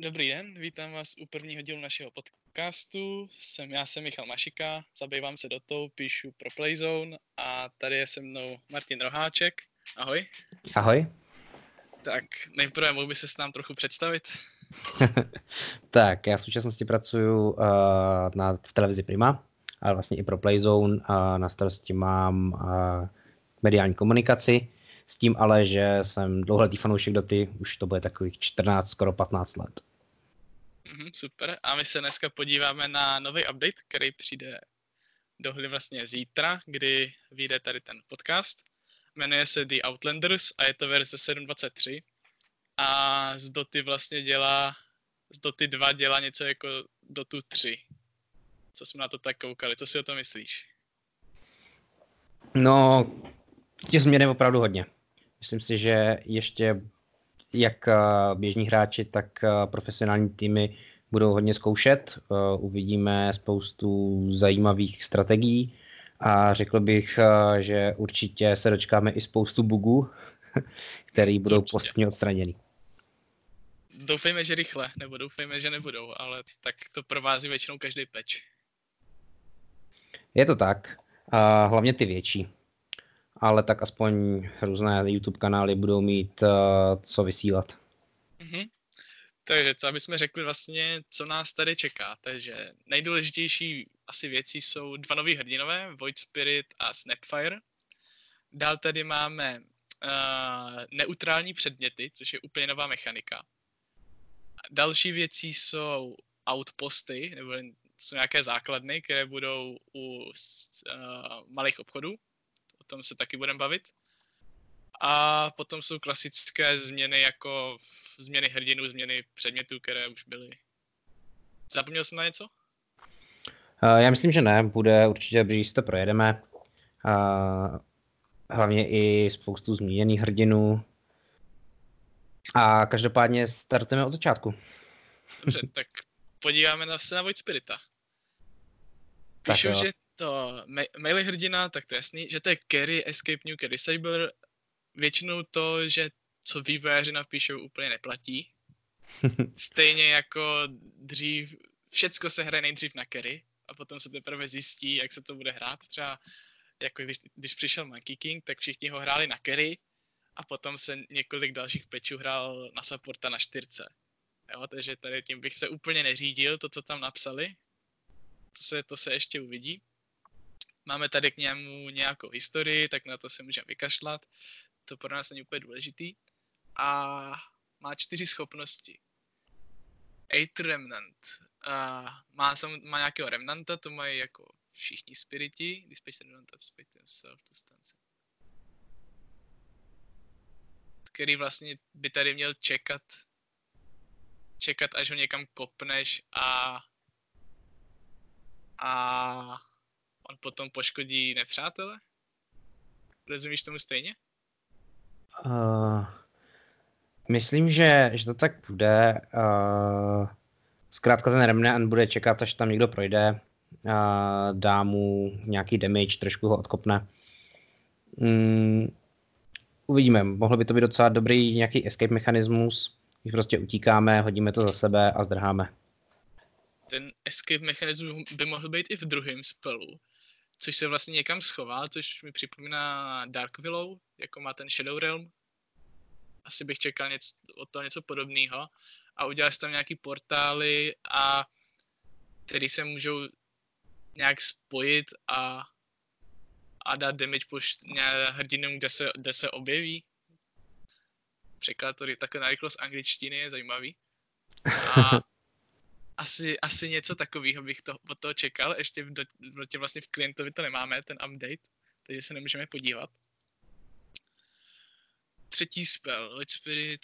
Dobrý den, vítám vás u prvního dílu našeho podcastu. Jsem, já jsem Michal Mašika, zabývám se dotou, píšu pro Playzone a tady je se mnou Martin Roháček. Ahoj. Ahoj. Tak nejprve mohl by se s nám trochu představit? tak, já v současnosti pracuji uh, na, v televizi Prima, ale vlastně i pro Playzone. A na starosti mám uh, mediální komunikaci, s tím ale, že jsem dlouholetý fanoušek Doty, už to bude takových 14, skoro 15 let. Mm, super. A my se dneska podíváme na nový update, který přijde do hry vlastně zítra, kdy vyjde tady ten podcast. Jmenuje se The Outlanders a je to verze 7.23. A z Doty vlastně dělá, z Doty 2 dělá něco jako Dotu 3. Co jsme na to tak koukali, co si o to myslíš? No, těch změn je opravdu hodně. Myslím si, že ještě jak eh, běžní hráči, tak eh, profesionální týmy budou hodně zkoušet. Eh, uvidíme spoustu zajímavých strategií a řekl bych, že určitě se dočkáme i spoustu bugů, které budou určitě. postupně odstraněny. Doufejme, že rychle, nebo doufejme, že nebudou, ale tak to provází většinou každý patch. Je to tak. A hlavně ty větší ale tak aspoň různé YouTube kanály budou mít uh, co vysílat. Mm-hmm. Takže co bychom řekli vlastně, co nás tady čeká. Takže nejdůležitější asi věci jsou dva noví hrdinové, Void Spirit a Snapfire. Dál tady máme uh, neutrální předměty, což je úplně nová mechanika. Další věci jsou outposty, nebo jsou nějaké základny, které budou u uh, malých obchodů tom se taky budeme bavit. A potom jsou klasické změny jako změny hrdinů, změny předmětů, které už byly. Zapomněl jsem na něco? Já myslím, že ne. Bude určitě, když to projedeme. Hlavně i spoustu zmíněných hrdinů. A každopádně startujeme od začátku. Dobře, tak podíváme se na Void Spirita. Píšu, že to me- melee hrdina, tak to je jasný, že to je carry, escape, nuke, disabler. Většinou to, že co vývojáři napíšou, úplně neplatí. Stejně jako dřív, všecko se hraje nejdřív na carry a potom se teprve zjistí, jak se to bude hrát. Třeba jako když, když přišel Monkey King, tak všichni ho hráli na carry a potom se několik dalších pečů hrál na supporta na čtyřce. Jo, takže tady tím bych se úplně neřídil, to, co tam napsali. To se, to se ještě uvidí. Máme tady k němu nějakou historii, tak na to se můžeme vykašlat. To pro nás není úplně důležitý. A má čtyři schopnosti. Eight Remnant. A má, sam, má nějakého Remnanta, to mají jako všichni spiriti. Dispatch Remnant Spirit himself to stance. Který vlastně by tady měl čekat čekat, až ho někam kopneš a a on potom poškodí nepřátele? Rozumíš tomu stejně? Uh, myslím, že, že to tak bude. Uh, zkrátka ten remnant bude čekat, až tam někdo projde, uh, dá mu nějaký damage, trošku ho odkopne. Um, uvidíme, mohlo by to být docela dobrý nějaký escape mechanismus, když prostě utíkáme, hodíme to za sebe a zdrháme. Ten escape mechanismus by mohl být i v druhém spelu, což se vlastně někam schoval, což mi připomíná Dark Willow, jako má ten Shadow Realm. Asi bych čekal něco, od toho něco podobného. A udělal tam nějaký portály, a který se můžou nějak spojit a, a dát damage po hrdinům, kde se, kde se objeví. Překlad to takhle na rychlost angličtiny je zajímavý. A asi, asi něco takového bych to, od toho čekal. Ještě v dotě vlastně v klientovi to nemáme, ten update, takže se nemůžeme podívat. Třetí spell, Light Spirit,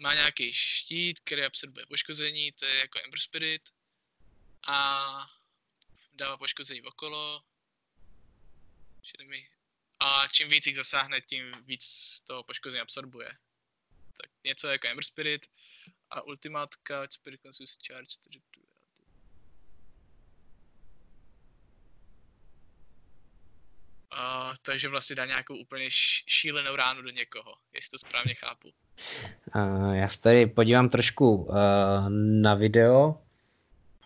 má nějaký štít, který absorbuje poškození, to je jako Ember Spirit. A dává poškození okolo. A čím víc jich zasáhne, tím víc toho poškození absorbuje. Tak něco jako Ember Spirit a ultimátka Spirit Consumes Charge Uh, takže vlastně dá nějakou úplně šílenou ránu do někoho, jestli to správně chápu. Uh, já se tady podívám trošku uh, na video.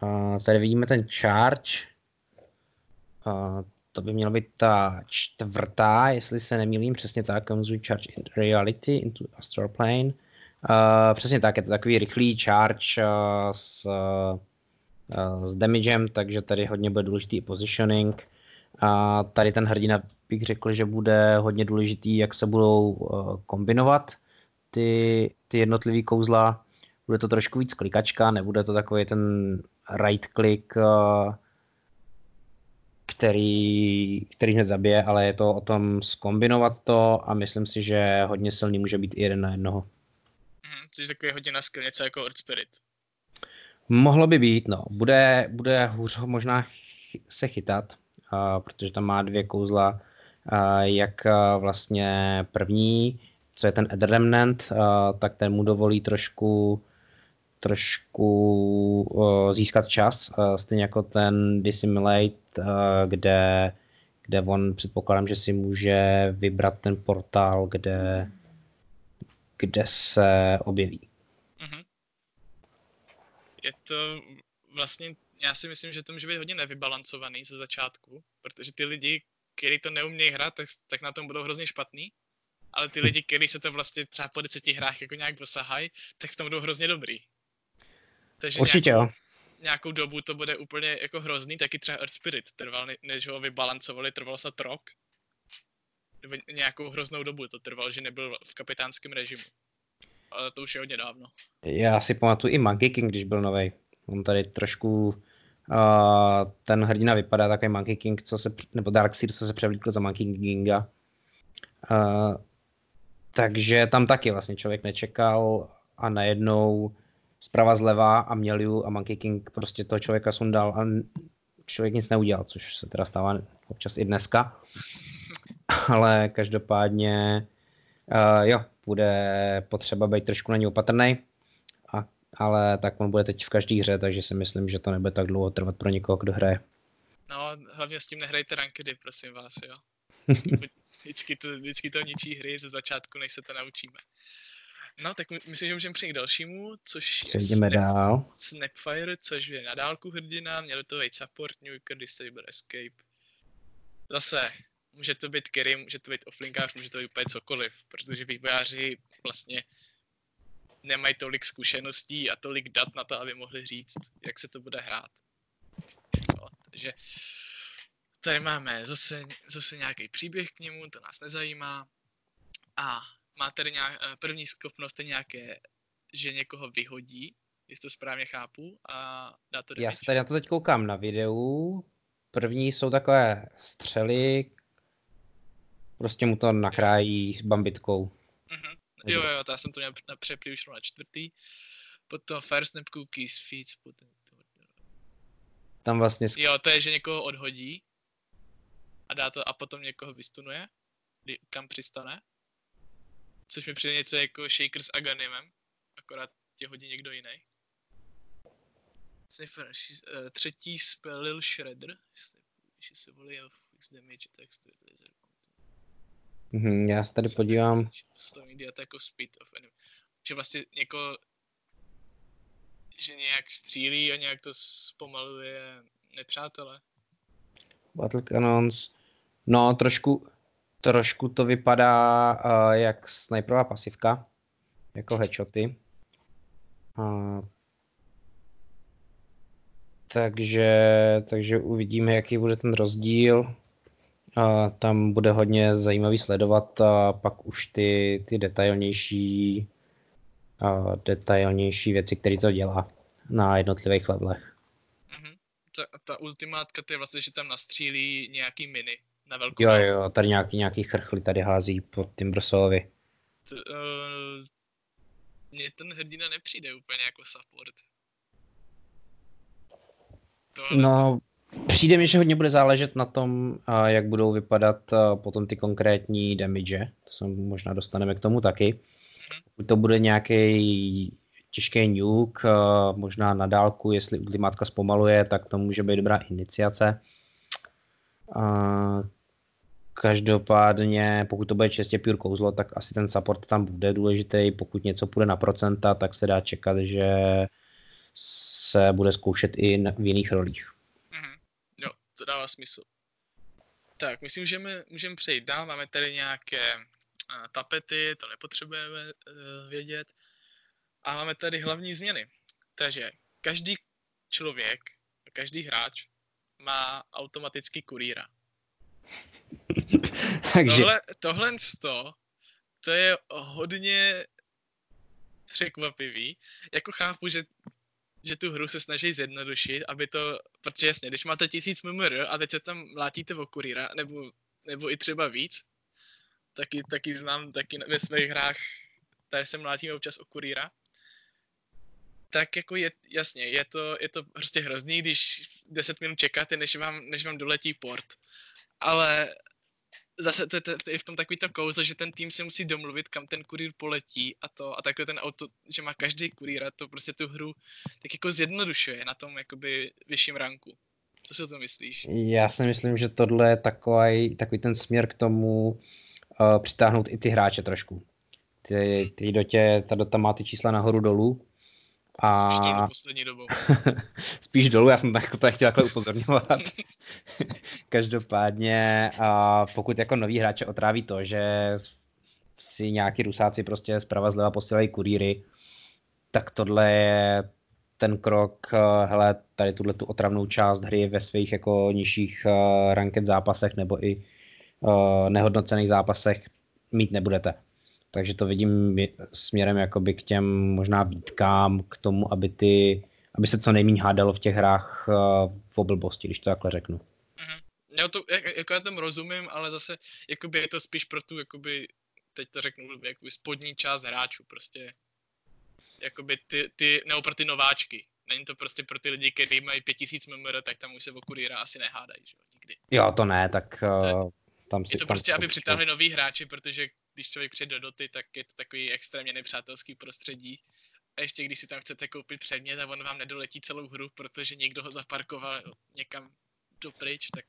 Uh, tady vidíme ten charge. Uh, to by měla být ta čtvrtá, jestli se nemýlím, přesně tak, with charge in reality into astral plane. Uh, přesně tak, je to takový rychlý charge uh, s, uh, s damagem, takže tady hodně bude důležitý positioning. A tady ten hrdina bych řekl, že bude hodně důležitý, jak se budou uh, kombinovat ty, ty jednotlivé kouzla. Bude to trošku víc klikačka, nebude to takový ten right click, uh, který, který hned zabije, ale je to o tom skombinovat to a myslím si, že hodně silný může být i jeden na jednoho. Hmm, to je takový hodně na skill, něco jako Earth Spirit. Mohlo by být, no. Bude, bude hůř možná se chytat, uh, protože tam má dvě kouzla, uh, jak uh, vlastně první, co je ten Ed Remnant, uh, tak ten mu dovolí trošku trošku uh, získat čas, uh, stejně jako ten Dissimulate, uh, kde, kde on předpokládám, že si může vybrat ten portál, kde, kde se objeví. Mm-hmm. Je to vlastně, já si myslím, že to může být hodně nevybalancovaný ze začátku, protože ty lidi, kteří to neumějí hrát, tak, tak na tom budou hrozně špatný, ale ty lidi, kteří se to vlastně třeba po deseti hrách jako nějak dosahají, tak v tom budou hrozně dobrý. Takže Určitě nějakou, jo. nějakou dobu to bude úplně jako hrozný, taky třeba Earth Spirit trval, než ho vybalancovali, trvalo snad rok. Nějakou hroznou dobu to trvalo, že nebyl v kapitánském režimu. Ale to už je hodně dávno. Já si pamatuju i Monkey King, když byl nový. On tady trošku uh, ten hrdina vypadá takový Monkey King, co se, nebo Darkseer, co se převlíkl za Monkey Kinga. Uh, takže tam taky vlastně člověk nečekal a najednou zprava zleva a Měliu a Monkey King prostě toho člověka sundal a člověk nic neudělal, což se teda stává občas i dneska. Ale každopádně uh, jo, bude potřeba být trošku na něj opatrný, a, ale tak on bude teď v každé hře, takže si myslím, že to nebude tak dlouho trvat pro někoho, kdo hraje. No, hlavně s tím nehrajte rankedy, prosím vás, jo. Vždycky to, vždycky to ničí hry ze začátku, než se to naučíme. No, tak myslím, že můžeme přejít k dalšímu, což je Snap, dál. Snapfire, což je na dálku hrdina, měl to být support, nuker, disable, escape. Zase, může to být carry, může to být offlinkář, může to být úplně cokoliv, protože vývojáři vlastně nemají tolik zkušeností a tolik dat na to, aby mohli říct, jak se to bude hrát. No, takže tady máme zase, zase nějaký příběh k němu, to nás nezajímá. A má tady nějak, eh, první schopnost je nějaké, že někoho vyhodí, jestli to správně chápu, a dá to Já se tady na to teď koukám na videu. První jsou takové střely, prostě mu to nakrájí s bambitkou. Mm-hmm. Jo, jo, to já jsem to měl na přeplý už na čtvrtý. Potom first snap cookies, feeds, potom to... Tam vlastně... Jo, to je, že někoho odhodí a dá to a potom někoho vystunuje, kam přistane což mi přijde něco jako Shaker s Aganimem, akorát tě hodí někdo jiný. Sniffer, uh, třetí spell Lil Shredder, když se volí fix damage attacks to laser Mhm, já se tady podívám. Stavní diata jako speed of enemy. Že vlastně někoho že nějak střílí a nějak to zpomaluje nepřátele. Battle Cannons. No, trošku, Trošku to vypadá uh, jak sniperová pasivka, jako headshoty. Uh, takže, takže uvidíme, jaký bude ten rozdíl. Uh, tam bude hodně zajímavý sledovat a pak už ty, ty detailnější, uh, detailnější věci, které to dělá na jednotlivých levelech. Mm-hmm. Ta, ta ultimátka to je vlastně, že tam nastřílí nějaký miny na velkou. Jo, jo, tady nějaký, nějaký chrchly tady hází pod tím Brusolovi. uh, mně ten hrdina nepřijde úplně jako support. Tohle no, přijde mi, že hodně bude záležet na tom, jak budou vypadat potom ty konkrétní damage. To se možná dostaneme k tomu taky. Mm-hmm. To bude nějaký těžký nuke, možná na dálku, jestli klimátka zpomaluje, tak to může být dobrá iniciace. každopádně, pokud to bude čistě pure kouzlo, tak asi ten support tam bude důležitý. Pokud něco půjde na procenta, tak se dá čekat, že se bude zkoušet i v jiných rolích. To dává smysl. Tak, myslím, že my můžeme přejít dál. Máme tady nějaké uh, tapety, to nepotřebujeme uh, vědět. A máme tady hlavní změny. Takže každý člověk, každý hráč má automaticky kurýra. Takže... Tohle, tohle to, to je hodně překvapivý. Jako chápu, že, že tu hru se snaží zjednodušit, aby to, protože jasně, když máte tisíc MMR a teď se tam mlátíte o kurýra, nebo, nebo i třeba víc, taky, taky znám, taky ve svých hrách, tady se mlátíme občas o kurýra, tak jako je, jasně, je to, je to prostě hrozný, když 10 minut čekáte, než vám, než vám doletí port. Ale zase to, to, to je v tom takový to kouzlo, že ten tým se musí domluvit, kam ten kurýr poletí a to, a takhle ten auto, že má každý kurýr a to prostě tu hru tak jako zjednodušuje na tom jakoby vyšším ranku. Co si o tom myslíš? Já si myslím, že tohle je takový, takový ten směr k tomu uh, přitáhnout i ty hráče trošku. Ty, ty do tě, ta dota má ty čísla nahoru dolů a... Spíš dolů poslední dobou. Spíš dolů, já jsem tak to chtěl takhle upozorňovat. Každopádně, a pokud jako nový hráče otráví to, že si nějaký rusáci prostě zprava zleva posílají kurýry, tak tohle je ten krok, eh, hele, tady tuhle tu otravnou část hry ve svých jako nižších uh, ranked zápasech nebo i uh, nehodnocených zápasech mít nebudete. Takže to vidím směrem jakoby k těm možná výtkám, k tomu, aby, ty, aby se co nejméně hádalo v těch hrách uh, v oblbosti, když to takhle řeknu. Mm-hmm. Já to, jako já tomu rozumím, ale zase jakoby je to spíš pro tu, jakoby, teď to řeknu, jakoby spodní část hráčů, prostě jakoby ty, ty, nebo pro ty nováčky. Není to prostě pro ty lidi, kteří mají 5000 MMR, tak tam už se o kurýra asi nehádají, že jo, nikdy. Jo, to ne, tak uh, tam si... Je to tam prostě, aby přitáhli nový hráči, protože když člověk přijde do doty, tak je to takový extrémně nepřátelský prostředí. A ještě když si tam chcete koupit předmět a on vám nedoletí celou hru, protože někdo ho zaparkoval někam dopryč, tak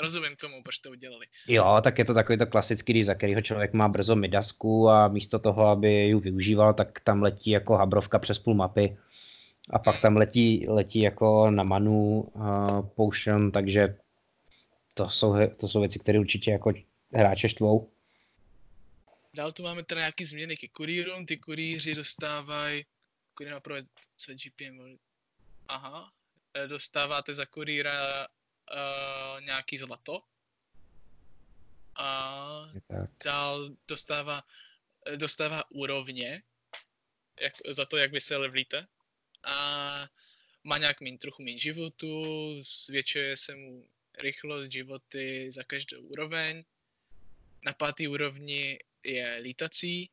rozumím tomu, proč to udělali. Jo, tak je to takový to klasický, když za kterého člověk má brzo midasku a místo toho, aby ji využíval, tak tam letí jako habrovka přes půl mapy a pak tam letí, letí jako na manu uh, potion, takže to jsou, to jsou věci, které určitě jako hráče štvou. Dál tu máme teda nějaký změny ke kurýrům, ty kurýři dostávají, kurýr na prvé GPM, aha, e, dostáváte za kurýra uh, nějaký zlato. A dál dostává, e, dostává úrovně jak, za to, jak vy se levlíte. A má nějak méně, trochu méně životu, zvětšuje se mu rychlost životy za každou úroveň. Na pátý úrovni je lítací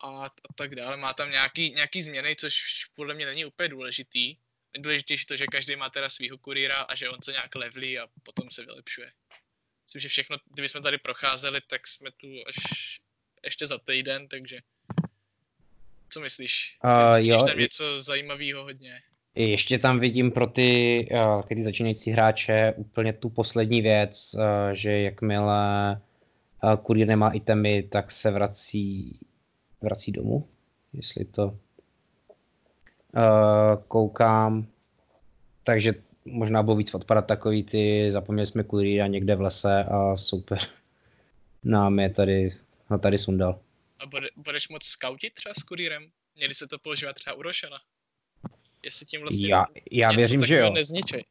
a, a tak dále. Má tam nějaký, nějaký změny, což podle mě není úplně důležitý. Nejdůležitější to, že každý má teda svýho kurýra a že on se nějak levlí a potom se vylepšuje. Myslím, že všechno, kdyby jsme tady procházeli, tak jsme tu až ještě za týden, takže co myslíš? Uh, jo, tam něco zajímavého hodně. Ještě tam vidím pro ty, uh, ty začínající hráče úplně tu poslední věc, uh, že jakmile kurýr nemá itemy, tak se vrací, vrací domů, jestli to koukám. Takže možná budou víc odpadat takový ty, zapomněli jsme kurýra někde v lese a super. Nám je tady, no tady sundal. A bude, budeš moc scoutit třeba s kurýrem? Měli se to používat třeba u Rošana? Jestli tím vlastně já, já věřím, že jo. nezničej.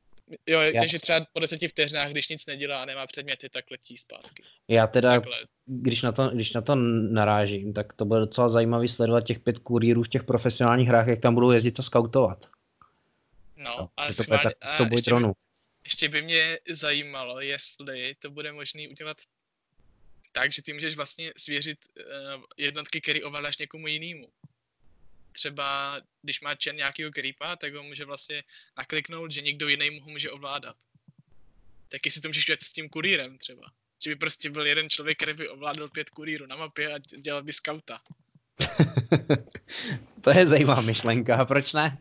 Jo, já... takže třeba po deseti vteřinách, když nic nedělá a nemá předměty, tak letí zpátky. Já teda, když na, to, když na to narážím, tak to bude docela zajímavý sledovat těch pět kurýrů v těch profesionálních hrách, jak tam budou jezdit a scoutovat. No, no ale to schválně, tak a ještě, by, ještě by mě zajímalo, jestli to bude možné udělat tak, že ty můžeš vlastně svěřit uh, jednotky, které ovládáš někomu jinému třeba, když má Chen nějakého creepa, tak ho může vlastně nakliknout, že někdo jiný ho může ovládat. Tak jestli to můžeš dělat s tím kurýrem třeba. Že by prostě byl jeden člověk, který by ovládal pět kurýrů na mapě a dělal by skauta. to je zajímavá myšlenka, proč ne?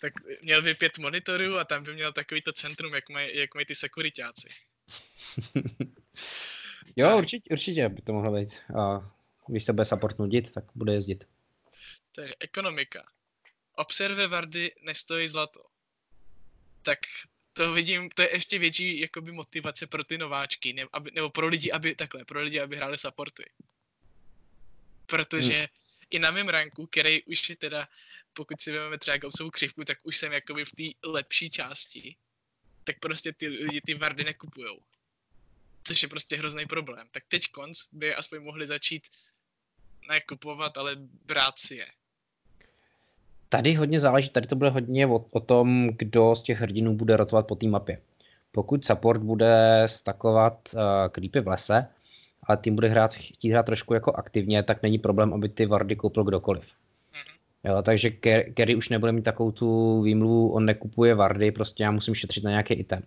Tak měl by pět monitorů a tam by měl takový to centrum, jak mají, jak mají ty sekuritáci. jo, určitě, určitě by to mohlo být. A když se bude support nudit, tak bude jezdit. Je ekonomika. Observer Vardy nestojí zlato. Tak to vidím, to je ještě větší jakoby motivace pro ty nováčky, nebo, aby, nebo pro lidi, aby takhle, pro lidi, aby hráli supporty. Protože hmm. i na mém ranku, který už je teda, pokud si vezmeme třeba Gaussovou křivku, tak už jsem jakoby v té lepší části, tak prostě ty lidi ty Vardy nekupujou. Což je prostě hrozný problém. Tak teď konc by aspoň mohli začít nekupovat, ale brát si je. Tady hodně záleží, tady to bude hodně o, o tom, kdo z těch hrdinů bude rotovat po té mapě. Pokud support bude stakovat uh, creepy v lese, ale tým bude hrát, chtít hrát trošku jako aktivně, tak není problém, aby ty vardy koupil kdokoliv. Mm-hmm. Jo, takže Kerry už nebude mít takovou tu výmluvu, on nekupuje vardy, prostě já musím šetřit na nějaký item.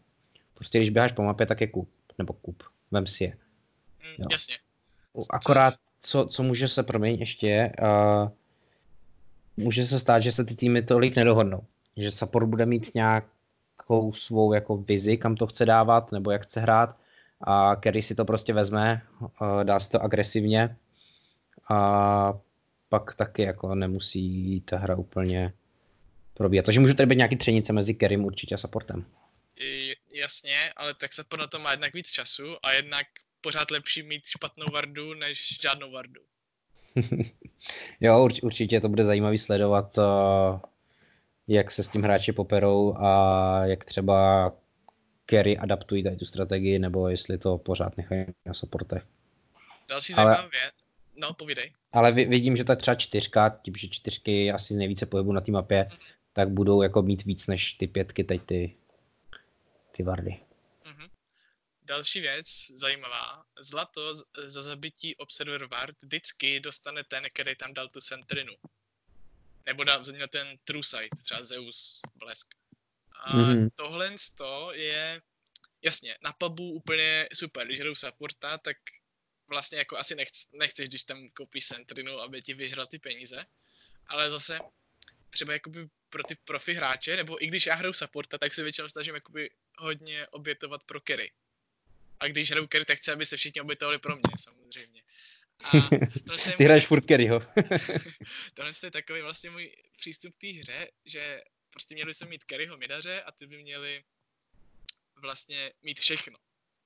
Prostě když běháš po mapě, tak je kup, nebo kup, vem si je. Mm, jo. Jasně. Akorát, co, co může se proměnit ještě, uh, může se stát, že se ty týmy tolik nedohodnou. Že support bude mít nějakou svou jako vizi, kam to chce dávat, nebo jak chce hrát a Kerry si to prostě vezme, dá si to agresivně a pak taky jako nemusí ta hra úplně probíhat. Takže může tady být nějaký třenice mezi Kerrym určitě a supportem. Jasně, ale tak se na to má jednak víc času a jednak pořád lepší mít špatnou vardu než žádnou vardu. jo, urč, určitě to bude zajímavý sledovat, uh, jak se s tím hráči poperou a jak třeba carry adaptují tady tu strategii, nebo jestli to pořád nechají na supportech. Další zajímavá věc, no povídej. Ale vidím, že ta třeba čtyřka, tím, že čtyřky asi nejvíce pohybu na té mapě, mm-hmm. tak budou jako mít víc než ty pětky teď ty, ty vardy. Další věc, zajímavá. Zlato za zabití Observer Ward vždycky dostane ten, který tam dal tu centrinu. Nebo dá měl ten True Sight, třeba Zeus Blesk. A mm-hmm. tohle je, jasně, na pubu úplně super. Když hraju supporta, tak vlastně jako asi nechc, nechceš, když tam koupíš centrinu, aby ti vyžral ty peníze. Ale zase třeba jakoby pro ty profi hráče, nebo i když já hraju supporta, tak se většinou snažím jakoby hodně obětovat pro carry. A když hraju carry, tak chci, aby se všichni obětovali pro mě, samozřejmě. A Ty hraješ furt carryho. tohle je takový vlastně můj přístup k té hře, že prostě měli jsme mít Kerryho midaře a ty by měli vlastně mít všechno.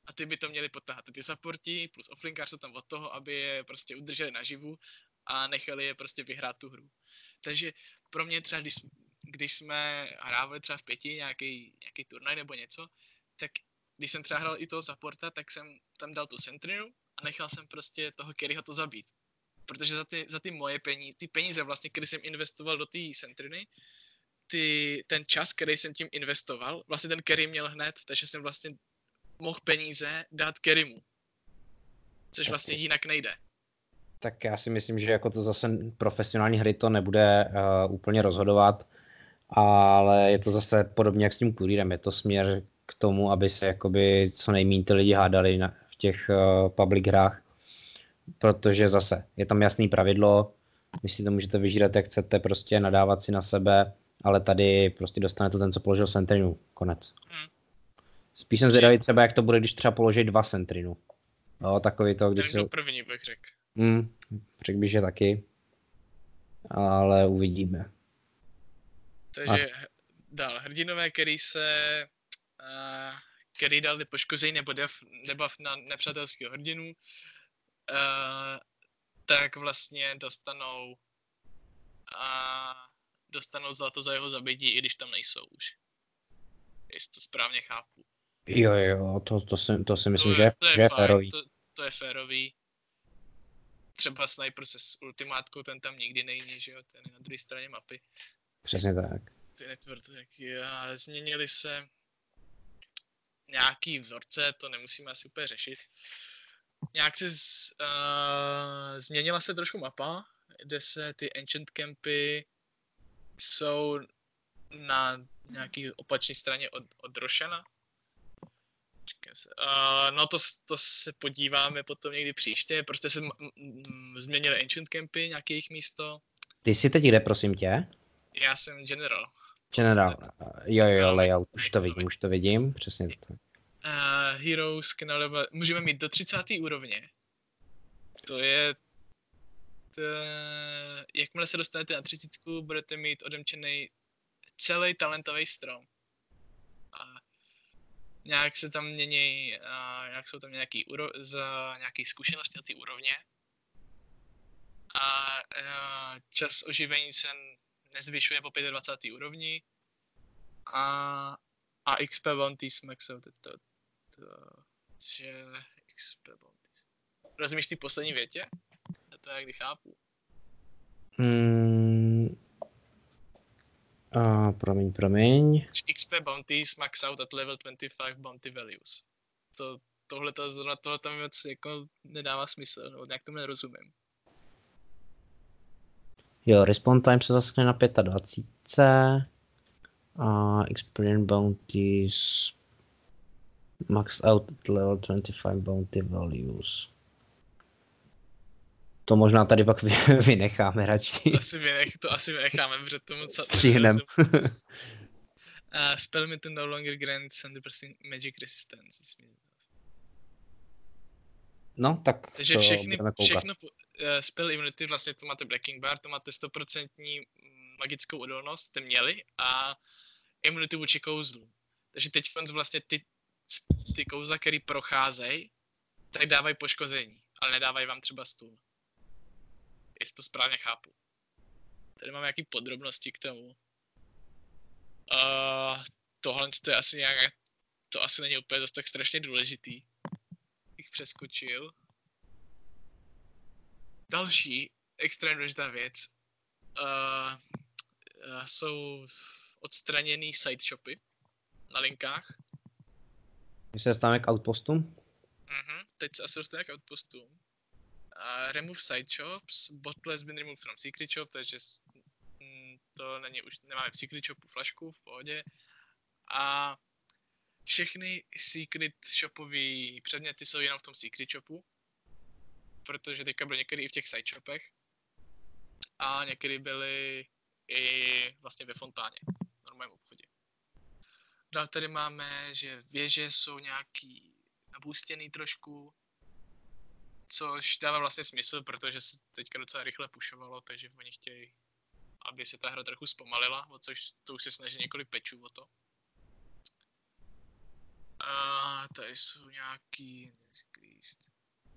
A ty by to měli potáhat. Ty supporti plus offlinkář jsou tam od toho, aby je prostě udrželi naživu a nechali je prostě vyhrát tu hru. Takže pro mě třeba, když, když jsme hrávali třeba v pěti nějaký, nějaký turnaj nebo něco, tak když jsem třeba hrál i toho supporta, tak jsem tam dal tu centrinu a nechal jsem prostě toho Kerryho to zabít. Protože za ty, za ty moje peníze, ty peníze vlastně, které jsem investoval do té centriny, ty, ten čas, který jsem tím investoval, vlastně ten Kerry měl hned, takže jsem vlastně mohl peníze dát Kerrymu. Což vlastně jinak nejde. Tak já si myslím, že jako to zase profesionální hry to nebude uh, úplně rozhodovat, ale je to zase podobně jak s tím kurírem, je to směr k tomu, aby se jakoby co nejméně ty lidi hádali na, v těch uh, public hrách, protože zase je tam jasný pravidlo, vy si to můžete vyžírat jak chcete, prostě nadávat si na sebe, ale tady prostě dostane to ten, co položil centrinu. Konec. Hmm. Spíš jsem zvědavý třeba, jak to bude, když třeba položí dva centrinu. No, takový to, když ten se... první bych řekl. Hmm, řekl bych, že taky. Ale uvidíme. Takže A... dál. Hrdinové, který se který dali poškození nebo def, debuff na nepřátelského hrdinu, tak vlastně dostanou uh, dostanou zlato za jeho zabití, i když tam nejsou už. Jestli to správně chápu. Jo, jo, to, to, si, to si myslím, to je, že, to je, že je férový. To, to je férový. Třeba Sniper se s ultimátkou, ten tam nikdy není, že jo, ten je na druhé straně mapy. Přesně tak. Ty netvrd, tak já, změnili se nějaký vzorce, to nemusíme asi úplně řešit. Nějak se z, uh, změnila se trošku mapa, kde se ty Ancient Campy jsou na nějaký opačné straně od, od Rošana. Uh, no to, to se podíváme potom někdy příště, prostě se m- m- změnili Ancient Campy, nějaké jejich místo. Ty jsi teď kde, prosím tě? Já jsem General. General, jo, jo, layout, už to vidím, už to vidím, přesně to. uh, Heroes level, můžeme mít do 30. úrovně. To je t, jakmile se dostanete na 30, budete mít odemčený celý talentový strom. A nějak se tam mění, a nějak jsou tam nějaký, úro, za nějaký zkušenosti na ty úrovně. A, a čas oživení se nezvyšuje po 25. úrovni. A, a XP bounties maxou to, to, to, že XP bounties. Rozumíš ty poslední větě? Já to jak chápu. Hmm. A, promiň, promiň. XP bounties max out at level 25 bounty values. To, tohle to zrovna tohle tam moc jako nedává smysl, nebo nějak tomu nerozumím. Jo, respawn time se zaskne na 25. A experience bounties max out at level 25 bounty values. To možná tady pak vynecháme radši. To asi, vynech, to asi vynecháme, protože to moc Stihnem. uh, spell me to no longer grants 100% magic resistance. No, tak Takže to všechny, všechno, uh, spell immunity, vlastně to máte Blacking Bar, to máte 100% magickou odolnost, jste měli, a immunity vůči kouzlu. Takže teď vlastně ty, ty kouzla, které procházejí, tak dávají poškození, ale nedávají vám třeba stůl jestli to správně chápu. Tady máme nějaké podrobnosti k tomu. Uh, tohle to je asi nějak, to asi není úplně dost tak strašně důležitý. Bych přeskočil. Další extrémně důležitá věc uh, uh, jsou odstraněný side shopy na linkách. My se dostáváme k outpostům? Mhm, teď se asi dostaneme k outpostům uh, remove side shops, bottle has been removed from secret shop, takže to není už, nemáme v secret shopu flašku v pohodě. A všechny secret shopové předměty jsou jenom v tom secret shopu, protože teďka byly některé i v těch side shopech a některé byly i vlastně ve fontáně, v normálním obchodě. Dál tady máme, že věže jsou nějaký nabůstěný trošku, což dává vlastně smysl, protože se teďka docela rychle pušovalo, takže oni chtějí, aby se ta hra trochu zpomalila, o což to už se snaží několik pečů o to. A tady jsou nějaký increased.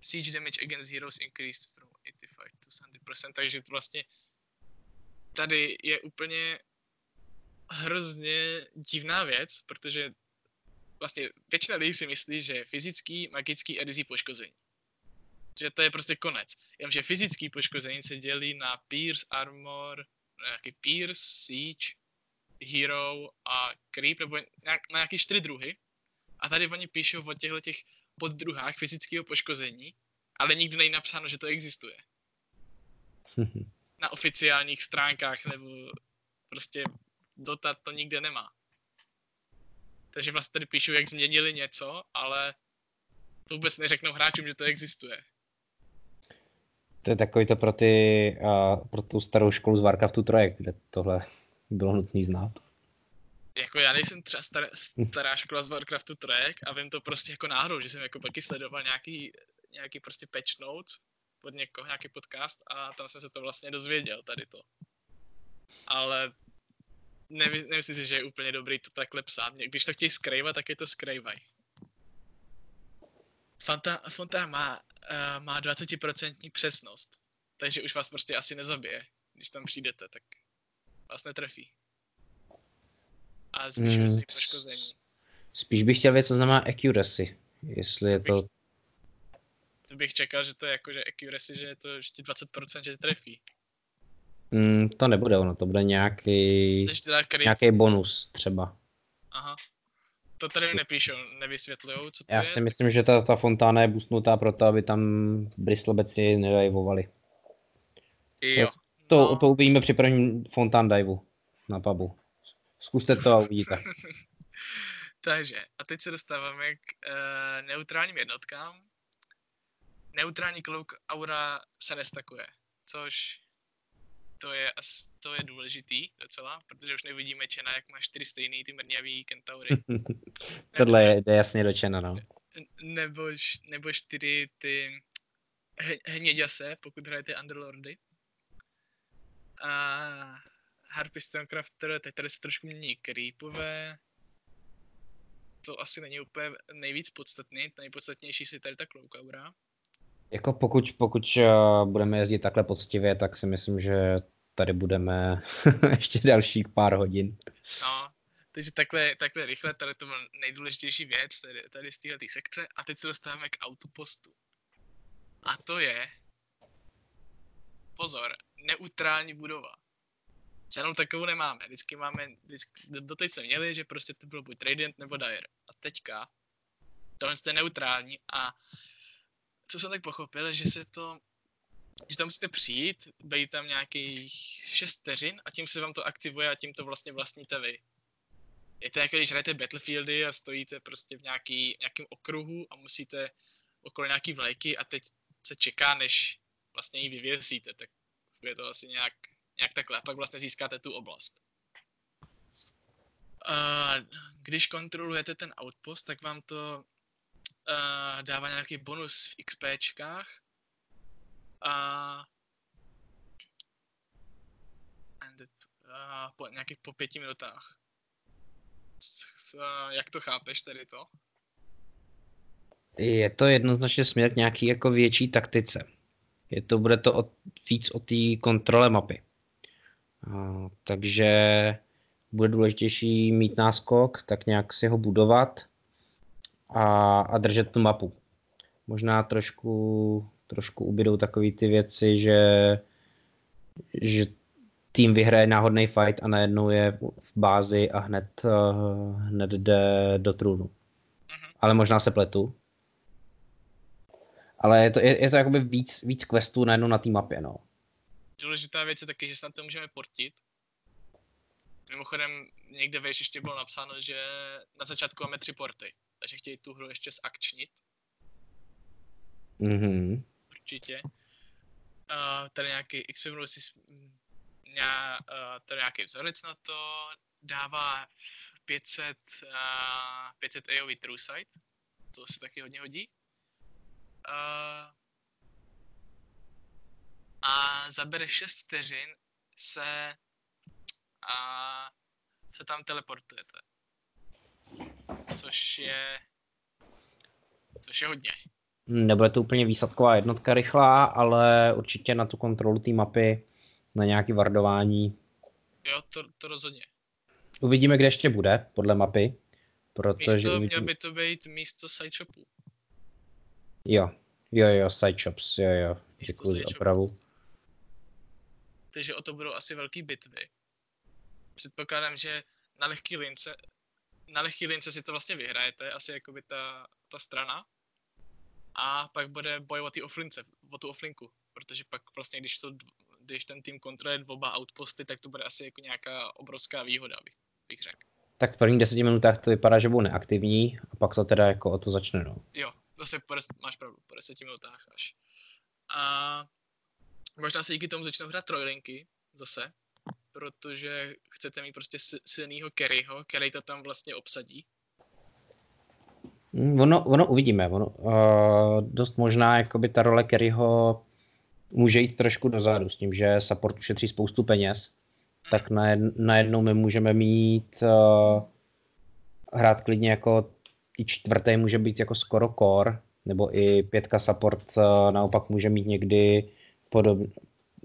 Siege damage against heroes increased from 85 to 70%, takže vlastně tady je úplně hrozně divná věc, protože vlastně většina lidí si myslí, že fyzický, magický a rizí poškození že to je prostě konec. Jenomže fyzický poškození se dělí na Pierce, Armor, nějaký Pierce, Siege, Hero a Creep, nebo na nějaký čtyři druhy. A tady oni píšou o těchto těch poddruhách fyzického poškození, ale nikdy není napsáno, že to existuje. na oficiálních stránkách nebo prostě Dota to nikde nemá. Takže vlastně tady píšou, jak změnili něco, ale vůbec neřeknou hráčům, že to existuje. To je takový to pro, ty, uh, pro tu starou školu z Warcraftu 3, kde tohle bylo nutné znát. Jako já nejsem třeba star, stará škola z Warcraftu 3 a vím to prostě jako náhodou, že jsem jako taky sledoval nějaký, nějaký prostě patch notes od někoho, nějaký podcast a tam jsem se to vlastně dozvěděl, tady to. Ale nevy, nemyslím si, že je úplně dobrý to takhle psát. Když to chtějí skrývat, tak je to skrývaj. Fanta, Fonta má, uh, má 20% přesnost, takže už vás prostě asi nezabije, když tam přijdete, tak vás netrefí. A zvyšuje hmm. se poškození. Spíš bych chtěl vědět, co znamená accuracy, jestli je to... To bych čekal, že to je jako, že accuracy, že je to ještě 20%, že trefí. Mm, to nebude ono, to bude nějaký, nějaký bonus třeba. Aha, to tady nepíšou, nevysvětlujou, co to Já je. si myslím, že ta, ta fontána je boostnutá proto, aby tam bristlebeci nedajvovali. Jo. To, no. to uvidíme při prvním fontán diveu na pubu. Zkuste to a uvidíte. Takže, a teď se dostáváme k uh, neutrálním jednotkám. Neutrální klouk aura se nestakuje, což to je, to je důležitý docela, protože už nevidíme Čena, jak má čtyři stejný ty mrňavý kentaury. Tohle je, je jasně dočeno, no. Nebo, nebo čtyři ty hněďase, pokud hrajete Underlordy. A Harpy Stonecrafter, teď tady se trošku mění creepové. To asi není úplně nejvíc podstatný, nejpodstatnější si tady ta Cloakaura. Jako pokud, pokud uh, budeme jezdit takhle poctivě, tak si myslím, že tady budeme ještě dalších pár hodin. No, takže takhle, takhle rychle, tady to byl nejdůležitější věc tady, tady z této sekce a teď se dostáváme k autopostu. A to je, pozor, neutrální budova. Žádnou takovou nemáme. Vždycky máme, vždycky, doteď jsme měli, že prostě to bylo buď Radiant nebo Dire. A teďka, tohle je neutrální a co jsem tak pochopil, že se to, že tam musíte přijít, být tam nějakých 6 vteřin a tím se vám to aktivuje a tím to vlastně vlastníte vy. Je to jako když hrajete Battlefieldy a stojíte prostě v nějaký, nějakém okruhu a musíte okolo nějaký vlajky a teď se čeká, než vlastně ji vyvěsíte, tak je to asi nějak, nějak takhle. Pak vlastně získáte tu oblast. Uh, když kontrolujete ten outpost, tak vám to uh, dává nějaký bonus v XPčkách a uh, po, nějakých po pěti minutách. Jak to chápeš tady to? Je to jednoznačně směr k nějaký jako větší taktice. Je to, bude to od, víc o té kontrole mapy. Takže bude důležitější mít náskok, tak nějak si ho budovat a, a držet tu mapu. Možná trošku, trošku ubydou takové ty věci, že, že tým vyhraje náhodný fight a najednou je v bázi a hned, uh, hned jde do trůnu. Mhm. Ale možná se pletu. Ale je to, je, je to jakoby víc, víc questů najednou na té mapě, no. Důležitá věc je taky, že se na to můžeme portit. Mimochodem, někde ve ještě bylo napsáno, že na začátku máme tři porty takže chtějí tu hru ještě zakčnit. Mhm. Určitě. Uh, tady nějaký x si uh, tady nějaký vzorec na to, dává 500, uh, 500 AOV True Sight, to se taky hodně hodí. Uh, a zabere 6 vteřin se, a se tam teleportujete což je, což je hodně. Nebude to úplně výsadková jednotka rychlá, ale určitě na tu kontrolu té mapy, na nějaké vardování. Jo, to, to rozhodně. Uvidíme, kde ještě bude, podle mapy. Protože místo, uvidíme... měl by to být místo sideshopu. Jo, jo, jo, sideshops, jo, jo. Děkuji za opravu. Takže o to budou asi velký bitvy. Předpokládám, že na lehký lince na lehký lince si to vlastně vyhrajete, asi jako by ta, ta strana. A pak bude boj o ty offlince, o tu offlinku. Protože pak vlastně, když, jsou, když ten tým kontroluje oba outposty, tak to bude asi jako nějaká obrovská výhoda, bych, bych řekl. Tak v prvních deseti minutách to vypadá, že budou neaktivní a pak to teda jako o to začne, no. Jo, zase po des, máš pravdu, po deseti minutách až. A možná se díky tomu začnou hrát trojlinky zase, protože chcete mít prostě silného Kerryho, který to tam vlastně obsadí? Hmm, ono, ono uvidíme. Ono, uh, dost možná jakoby ta role Kerryho může jít trošku dozadu s tím, že support ušetří spoustu peněz. Hmm. Tak najednou my můžeme mít uh, hrát klidně jako i čtvrtý může být jako skoro core, nebo i pětka support uh, naopak může mít někdy podob,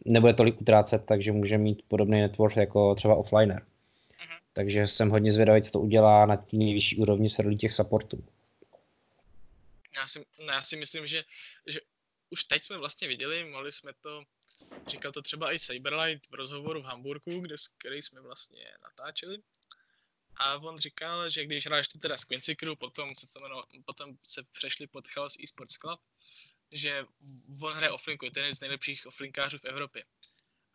nebude tolik utrácet, takže může mít podobný network jako třeba offliner. Mm-hmm. Takže jsem hodně zvědavý, co to udělá na té nejvyšší úrovni s těch supportů. Já si, no já si myslím, že, že už teď jsme vlastně viděli, mohli jsme to, říkal to třeba i Cyberlight v rozhovoru v Hamburgu, kde, který jsme vlastně natáčeli. A on říkal, že když hráš to teda z Quincy Crew, potom se, to jmeno, potom se přešli pod Chaos Esports Club, že on hraje offlinku, je to jeden z nejlepších offlinkářů v Evropě.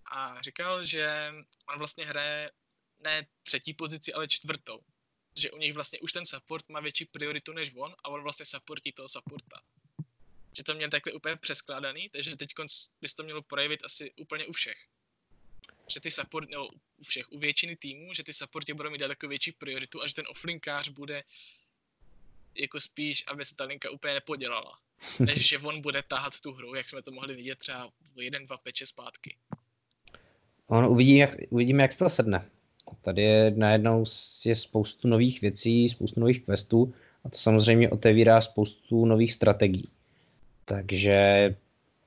A říkal, že on vlastně hraje ne třetí pozici, ale čtvrtou. Že u nich vlastně už ten support má větší prioritu než on a on vlastně supportí toho supporta. Že to měl takhle úplně přeskládaný, takže teď bys to mělo projevit asi úplně u všech. že ty support, nebo u všech, u většiny týmů, že ty supporty budou mít daleko větší prioritu a že ten offlinkář bude jako spíš, aby se ta linka úplně nepodělala, než že on bude tahat tu hru, jak jsme to mohli vidět třeba jeden, dva peče zpátky. On uvidí, jak, uvidíme, jak se to sedne. Tady je najednou je spoustu nových věcí, spoustu nových questů a to samozřejmě otevírá spoustu nových strategií. Takže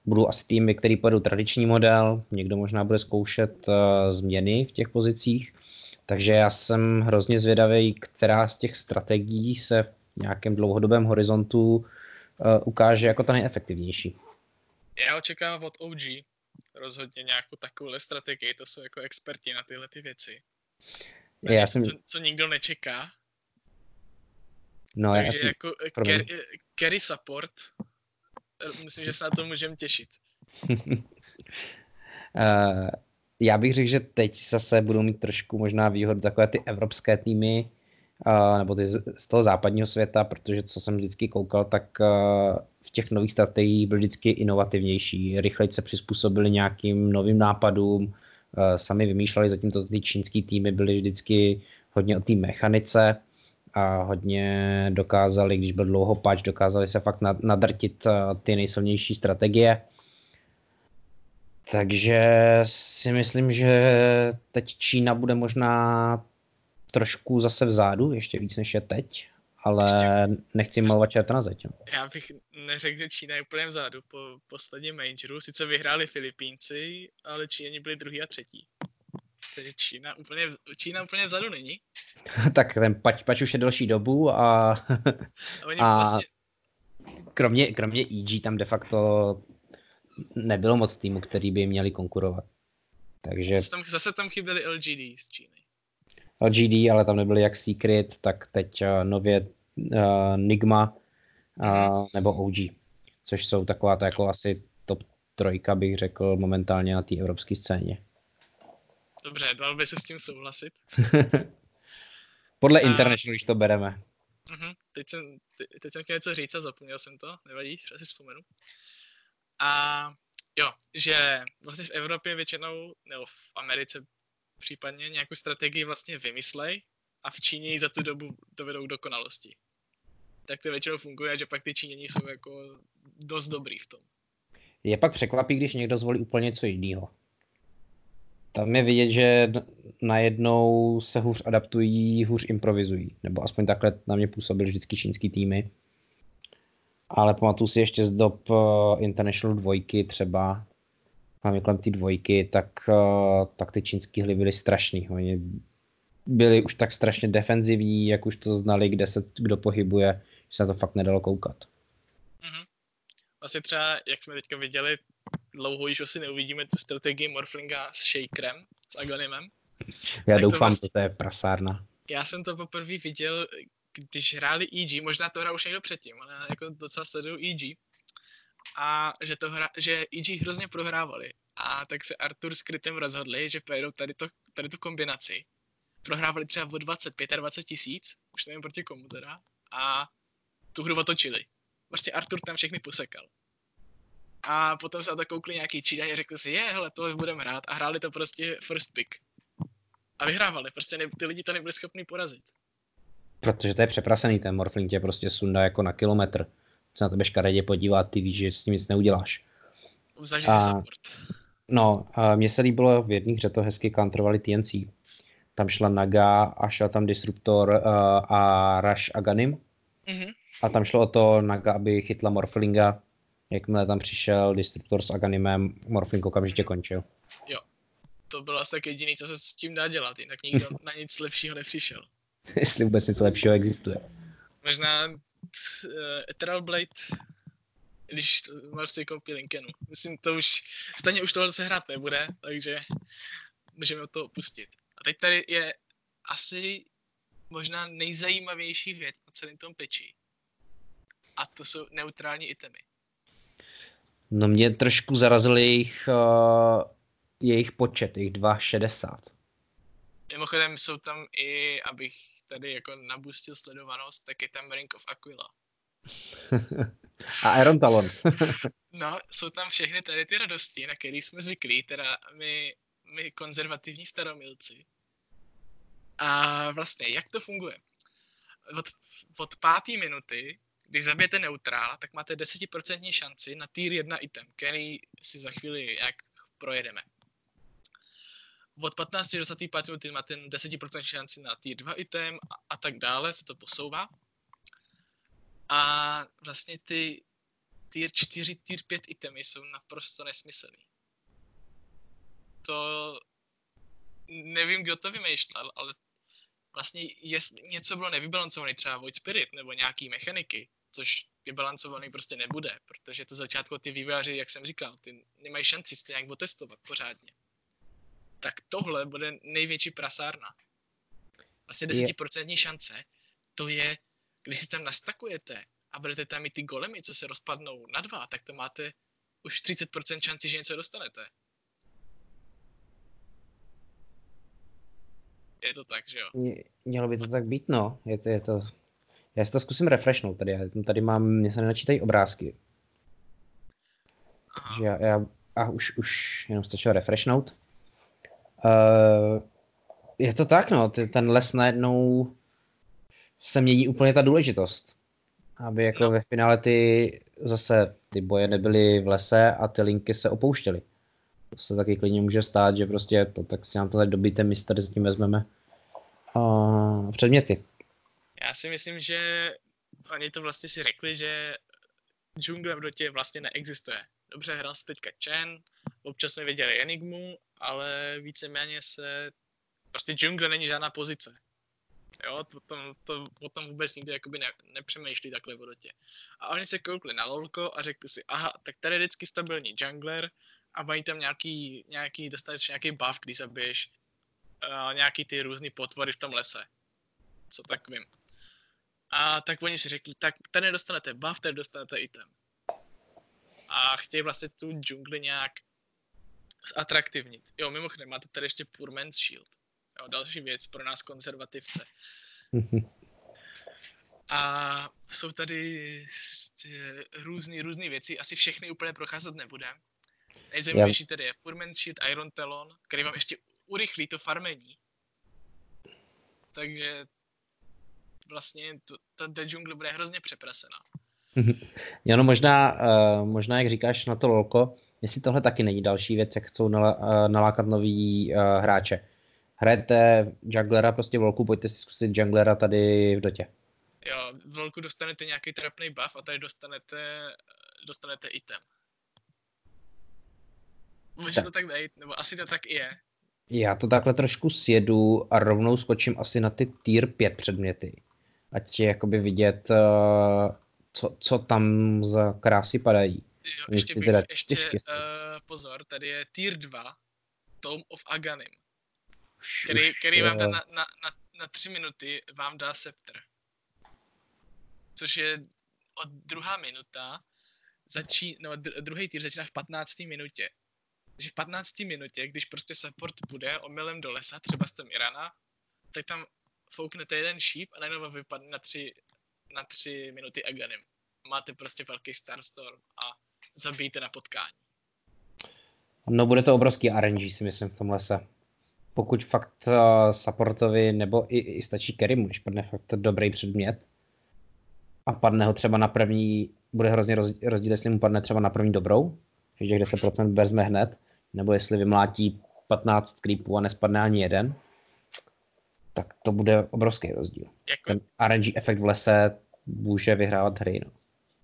budou asi týmy, který pojedou tradiční model, někdo možná bude zkoušet uh, změny v těch pozicích, takže já jsem hrozně zvědavý, která z těch strategií se v nějakém dlouhodobém horizontu uh, ukáže jako ta nejefektivnější. Já očekávám od OG rozhodně nějakou takovou strategii, to jsou jako experti na tyhle ty věci. Já něco, jsem... co, co nikdo nečeká. No, Takže já jako carry, carry support, myslím, že se na to můžeme těšit. uh, já bych řekl, že teď zase budou mít trošku možná výhodu takové ty evropské týmy, nebo ty z, toho západního světa, protože co jsem vždycky koukal, tak v těch nových strategiích byl vždycky inovativnější, rychleji se přizpůsobili nějakým novým nápadům, sami vymýšleli, zatímto ty čínský týmy byly vždycky hodně o té mechanice a hodně dokázali, když byl dlouho pač, dokázali se fakt nadrtit ty nejsilnější strategie. Takže si myslím, že teď Čína bude možná trošku zase vzadu, ještě víc než je teď, ale Ještě... nechci malovat čerta na zeď. Já bych neřekl, že Čína je úplně vzadu po posledním majoru. Sice vyhráli Filipínci, ale Číňani byli druhý a třetí. Takže Čína úplně, Čína úplně vzadu není. tak ten pač, pač už je delší dobu a, a, a vlastně... kromě, kromě EG tam de facto nebylo moc týmu, který by měli konkurovat. Takže... Zase tam, zase tam chyběli LGD z Číny. LGD, ale tam nebyly jak Secret, tak teď uh, nově uh, Nigma uh, nebo OG, což jsou taková to jako asi top trojka, bych řekl, momentálně na té evropské scéně. Dobře, dal by se s tím souhlasit. Podle a... International, když to bereme. Uh-huh. Teď, jsem, te, teď jsem chtěl něco říct a zapomněl jsem to, nevadí, třeba si vzpomenu. A jo, že vlastně v Evropě většinou, nebo v Americe případně nějakou strategii vlastně vymyslej a v Číně ji za tu dobu dovedou dokonalosti. Tak to většinou funguje, že pak ty Číněni jsou jako dost dobrý v tom. Je pak překvapí, když někdo zvolí úplně něco jiného. Tam je vidět, že najednou se hůř adaptují, hůř improvizují. Nebo aspoň takhle na mě působily vždycky čínský týmy. Ale pamatuju si ještě z dob uh, International dvojky třeba, hlavně kolem ty dvojky, tak, uh, tak ty čínský hly byly strašný. Oni byli už tak strašně defenzivní, jak už to znali, kde se kdo pohybuje, že se na to fakt nedalo koukat. Mm-hmm. Vlastně třeba, jak jsme teďka viděli, dlouho již asi neuvidíme tu strategii Morflinga s Shakerem, s Agonimem. Já tak doufám, to, vlastně, to je prasárna. Já jsem to poprvé viděl, když hráli EG, možná to hrál už někdo předtím, ale jako docela sleduju EG. A že, to hra, že EG hrozně prohrávali. A tak se Artur s Krytem rozhodli, že pojedou tady, to, tady tu kombinaci. Prohrávali třeba o 20, 25 tisíc, už nevím proti komu teda, a tu hru otočili. Prostě Artur tam všechny posekal. A potom se na to koukli nějaký Číňani a řekli si, je, hele, to budeme hrát. A hráli to prostě first pick. A vyhrávali, prostě ne, ty lidi to nebyli schopni porazit. Protože to je přeprasený, ten Morfling tě prostě sundá jako na kilometr. Se na tebe škaredě podívá, ty víš, že s tím nic neuděláš. Obzvlášť, a, support. No, a mně se líbilo, v jedných hře to hezky counterovali TNC. Tam šla Naga a šel tam Disruptor uh, a Rush Aganim. Mm-hmm. A tam šlo o to Naga, aby chytla Morflinga Jakmile tam přišel Disruptor s Aganimem, Morfling okamžitě končil. Jo, to bylo asi tak jediný, co se s tím dá dělat, jinak nikdo na nic lepšího nepřišel. Jestli vůbec něco lepšího existuje. Možná uh, Ethereal Blade, když si koupí Linkenu. Myslím, to už, stejně už tohle se hrát nebude, takže můžeme to opustit. A teď tady je asi možná nejzajímavější věc na celém tom peči. A to jsou neutrální itemy. No mě trošku zarazil jejich, uh, jejich počet, jejich 2,60. Mimochodem jsou tam i, abych tady jako nabustil sledovanost, tak je tam Ring of Aquila. A Aaron Talon. no, jsou tam všechny tady ty radosti, na které jsme zvyklí, teda my my konzervativní staromilci. A vlastně, jak to funguje? Od, od páté minuty, když zabijete neutrál, tak máte 10% šanci na tier 1 item, který si za chvíli jak projedeme. Od 15 do 25 minuty máte 10% šanci na tier 2 item a, a tak dále, se to posouvá. A vlastně ty tier 4, tier 5 itemy jsou naprosto nesmyslný. To nevím, kdo to vymýšlel, ale vlastně jestli něco bylo nevybalancované, třeba Void Spirit nebo nějaký mechaniky, což vybalancovaný prostě nebude, protože to začátku ty vývojáři, jak jsem říkal, ty nemají šanci to nějak otestovat pořádně. Tak tohle bude největší prasárna. Vlastně 10% šance, to je, když si tam nastakujete a budete tam mít ty golemy, co se rozpadnou na dva, tak to máte už 30% šanci, že něco dostanete. Je to tak, že jo? Mělo by to tak být, no. Je to, je to... Já si to zkusím refreshnout tady. Já tady mám, mě se nenačítají obrázky. Aha. já, já, a už, už jenom stačilo refreshnout. Uh, je to tak, no. Ten les najednou se mění úplně ta důležitost. Aby jako no. ve finále ty zase ty boje nebyly v lese a ty linky se opouštěly. To se taky klidně může stát, že prostě to, tak si nám tohle dobíte, my tady s tím vezmeme uh, předměty. Já si myslím, že oni to vlastně si řekli, že džungle v dotě vlastně neexistuje. Dobře, hrál se teďka Chen, občas jsme viděli Enigmu, ale víceméně se... Prostě džungle není žádná pozice. Jo, to, to, to o tom vůbec nikdy jakoby ne, nepřemýšlí takhle v dotě. A oni se koukli na lolko a řekli si, aha, tak tady je vždycky stabilní jungler a mají tam nějaký, nějaký dostaneš nějaký buff, když zabiješ uh, nějaký ty různý potvory v tom lese. Co tak vím. A tak oni si řekli, tak tady dostanete buff, tady dostanete item. A chtějí vlastně tu džungli nějak zatraktivnit. Jo, mimochodem, máte tady ještě Poor Man's Shield. Jo, další věc pro nás konzervativce. A jsou tady různé různé věci, asi všechny úplně procházet nebudem. Nejzajímavější tedy je Poor Man's Shield Iron Talon, který vám ještě urychlí to farmení. Takže vlastně ta, ta džungle bude hrozně přeprasená. Jo, no možná, uh, možná jak říkáš na to lolko, jestli tohle taky není další věc, jak chcou nala, uh, nalákat nový uh, hráče. Hrajete junglera prostě volku, pojďte si zkusit junglera tady v dotě. Jo, v volku dostanete nějaký trapný buff a tady dostanete, dostanete item. Může tak. to tak být, nebo asi to tak i je. Já to takhle trošku sjedu a rovnou skočím asi na ty tier 5 předměty. Ať je jakoby vidět, uh, co, co tam za krásy padají. Jo, ještě bych, teda ještě, uh, pozor, tady je tier 2, Tome of Aganim, který, který vám dá na, na, na, na tři minuty, vám dá scepter. Což je od druhá minuta, začí, no, druhý tier začíná v 15. minutě. Takže v 15. minutě, když prostě support bude omylem do lesa, třeba jste Mirana, tak tam fouknete jeden šíp a najednou vypadne na tři, na tři minuty Aganim. Máte prostě velký Starstorm a zabijte na potkání. No bude to obrovský RNG si myslím v tom lese. Pokud fakt uh, supportovi nebo i, i stačí carry když padne fakt dobrý předmět a padne ho třeba na první, bude hrozně rozdíl, jestli mu padne třeba na první dobrou, že těch 10% vezme hned, nebo jestli vymlátí 15 creepů a nespadne ani jeden, tak to bude obrovský rozdíl. Jako... Ten RNG efekt v lese může vyhrávat hry. No.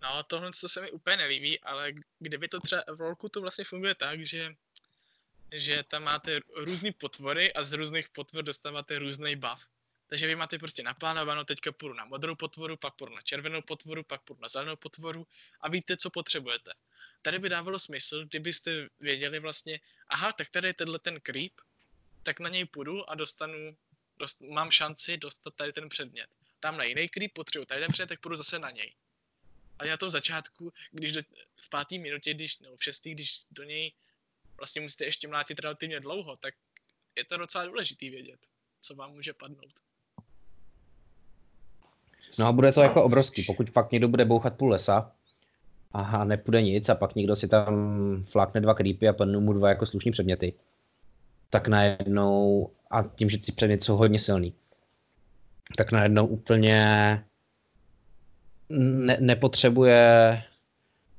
No, tohle to se mi úplně nelíbí, ale kdyby to třeba v rolku to vlastně funguje tak, že, že tam máte různé potvory a z různých potvor dostáváte různý buff. Takže vy máte prostě naplánováno, teďka půjdu na modrou potvoru, pak půjdu na červenou potvoru, pak půjdu na zelenou potvoru a víte, co potřebujete. Tady by dávalo smysl, kdybyste věděli vlastně, aha, tak tady je tenhle ten creep, tak na něj půjdu a dostanu, dost, mám šanci dostat tady ten předmět. Tam na jiný creep potřebuji tady ten předmět, tak půjdu zase na něj. A na tom začátku, když do, v pátý minutě, když, no v šestý, když do něj vlastně musíte ještě mlátit relativně dlouho, tak je to docela důležitý vědět, co vám může padnout. No a bude to jako obrovský, pokud fakt někdo bude bouchat půl lesa a nepůjde nic a pak někdo si tam flákne dva creepy a padnou mu dva jako slušní předměty. tak najednou, a tím, že ty předměty jsou hodně silný, tak najednou úplně ne, nepotřebuje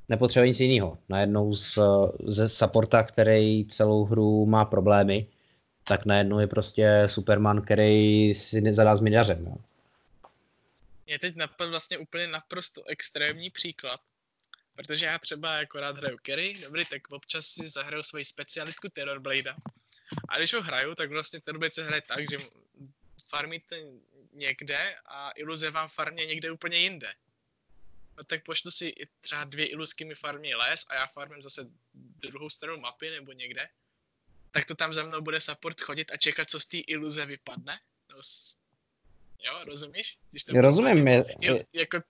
nepotřebuje nic jiného. Najednou z, ze supporta, který celou hru má problémy, tak najednou je prostě Superman, který si nezadá s minařem. No. Mě teď napadl vlastně úplně naprosto extrémní příklad, protože já třeba jako rád hraju Kerry, dobrý, tak občas si zahraju svoji specialitku Terrorblade. A když ho hraju, tak vlastně Terrorblade se hraje tak, že farmíte někde a iluze vám farmě někde úplně jinde. No tak pošlu si třeba dvě ilusky mi farmí les a já farmím zase druhou stranu mapy nebo někde. Tak to tam za mnou bude support chodit a čekat, co z té iluze vypadne. No, jo, rozumíš? Když to Rozumím. Je, je, jako...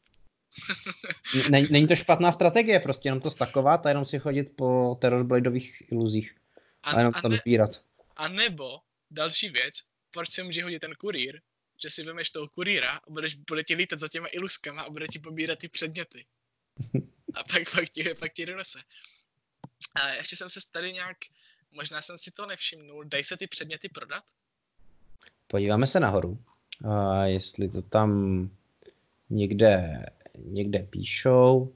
není, není to špatná strategie, prostě jenom to stakovat a jenom si chodit po terrorbladeových iluzích. A, a jenom a tam sbírat. A nebo, další věc, proč se může hodit ten kurýr, že si vemeš toho kurýra a budeš, bude ti lítat za těma iluskama a bude ti pobírat ty předměty. A pak, pak, ti, pak ti donese. A ještě jsem se tady nějak, možná jsem si to nevšimnul, dají se ty předměty prodat? Podíváme se nahoru. A jestli to tam někde, někde píšou.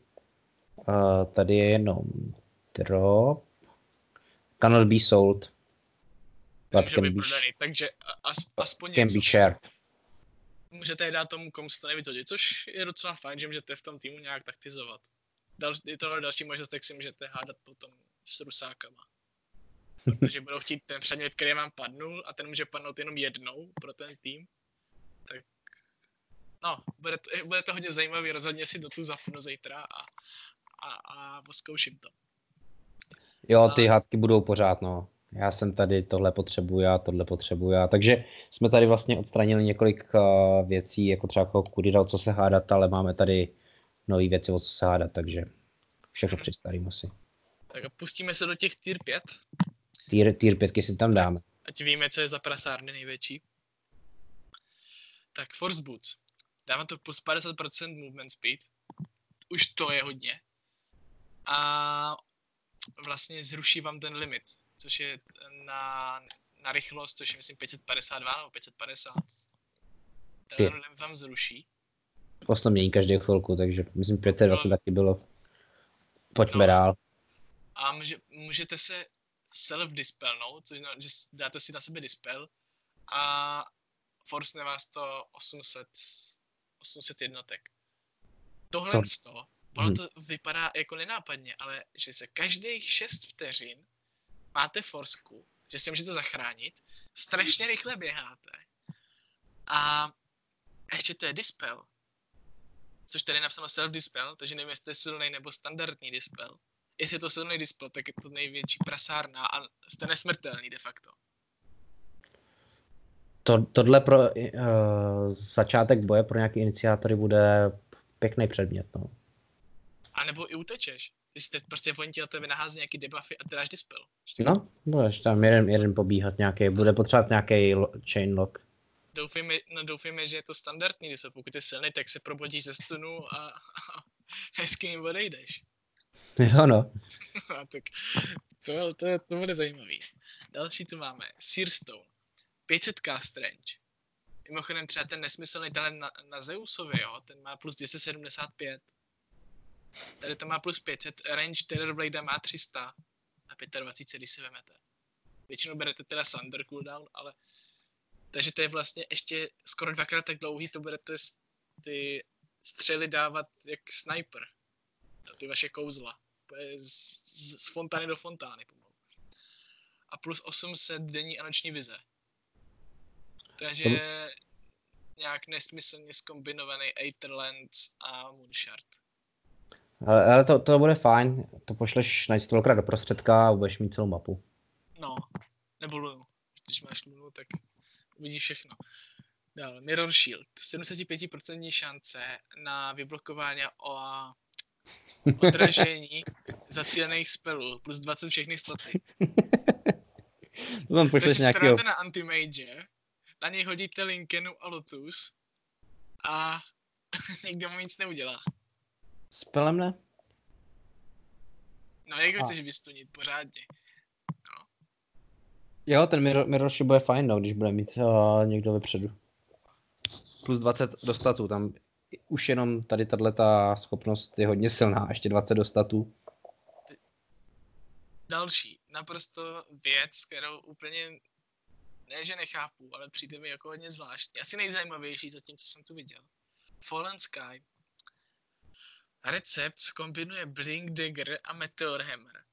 A tady je jenom drop. Cannot be sold. Může být prodaný, takže as, aspoň can něco. Be shared můžete je dát tomu, komu se to nevyhodí, což je docela fajn, že můžete v tom týmu nějak taktizovat. Dal, je to další možnost, jak si můžete hádat potom s rusákama. Protože budou chtít ten předmět, který vám padnul a ten může padnout jenom jednou pro ten tým. Tak no, bude to, bude to hodně zajímavý, rozhodně si do tu zapnu zítra a, a, a poskouším to. Jo, ty a... hádky budou pořád, no já jsem tady, tohle potřebuju, a tohle potřebuju. A takže jsme tady vlastně odstranili několik uh, věcí, jako třeba jako Kudira, o co se hádat, ale máme tady nové věci, o co se hádat, takže všechno přistarím asi. Tak a pustíme se do těch tier 5. Tier, tier 5 si tam dáme. Ať víme, co je za prasárny největší. Tak Force Boots. Dávám to plus 50% movement speed. Už to je hodně. A vlastně zruší vám ten limit což je na, na rychlost, což je myslím 552 nebo 550. Ten vám zruší. Vlastně mění každý chvilku, takže myslím 520 no, taky bylo. Pojďme no. dál. A může, můžete se self-dispelnout, což znamená, že dáte si na sebe dispel a force vás to 800, 800 jednotek. Tohle to, to ono hmm. to vypadá jako nenápadně, ale že se každých 6 vteřin máte forsku, že si můžete zachránit, strašně rychle běháte a ještě to je dispel, což tady je napsáno self-dispel, takže nevím, jestli to je silný nebo standardní dispel. Jestli je to silný dispel, tak je to největší prasárna a jste nesmrtelný de facto. To, tohle pro uh, začátek boje pro nějaký iniciátory bude pěkný předmět. No. A nebo i utečeš. Jestli teď prostě oni ti na tebe nahází nějaký debuffy a ty dáš dispel. No, budeš tam jeden, jeden pobíhat nějaký, bude potřebovat nějaký chain lock. Doufejme, no doufejme, že je to standardní dispel, pokud je silný, tak se probudíš ze stunu a, a hezky jim odejdeš. Jo no. a tak to, to, to bude zajímavý. Další tu máme Searstone. 500 cast range. Mimochodem třeba ten nesmyslný talent na, na Zeusovi, jo, ten má plus 275. Tady to má plus 500, range Terrorblade má 300 a 25, když si vemete. Většinou berete teda Thunder cooldown, ale takže to je vlastně ještě skoro dvakrát tak dlouhý, to budete ty střely dávat jak sniper. Ty vaše kouzla. Z, z, z fontány do fontány pomalu. A plus 800 denní a noční vize. Takže nějak nesmyslně zkombinovaný Aetherlands a Moonshard. Ale, to, to bude fajn, to pošleš na stolkrát do prostředka a budeš mít celou mapu. No, nebo Lunu. Když máš Lunu, tak uvidíš všechno. Dál, Mirror Shield. 75% šance na vyblokování a odražení zacílených spelů, plus 20 všechny sloty. to tam pošleš nějakého... na anti-mage, na něj hodíte Linkenu a Lotus a nikdo mu nic neudělá. Spelem ne? No jak ho chceš vystunit pořádně? No. Jo, ten mirror, mirror bude fajn, no, když bude mít uh, někdo vepředu. Plus 20 do statu, tam už jenom tady tato schopnost je hodně silná, ještě 20 do statu. Další, naprosto věc, kterou úplně ne, že nechápu, ale přijde mi jako hodně zvláštní. Asi nejzajímavější zatím, co jsem tu viděl. Fallen Sky. Recept kombinuje Blink Dagger a Meteor Hammer.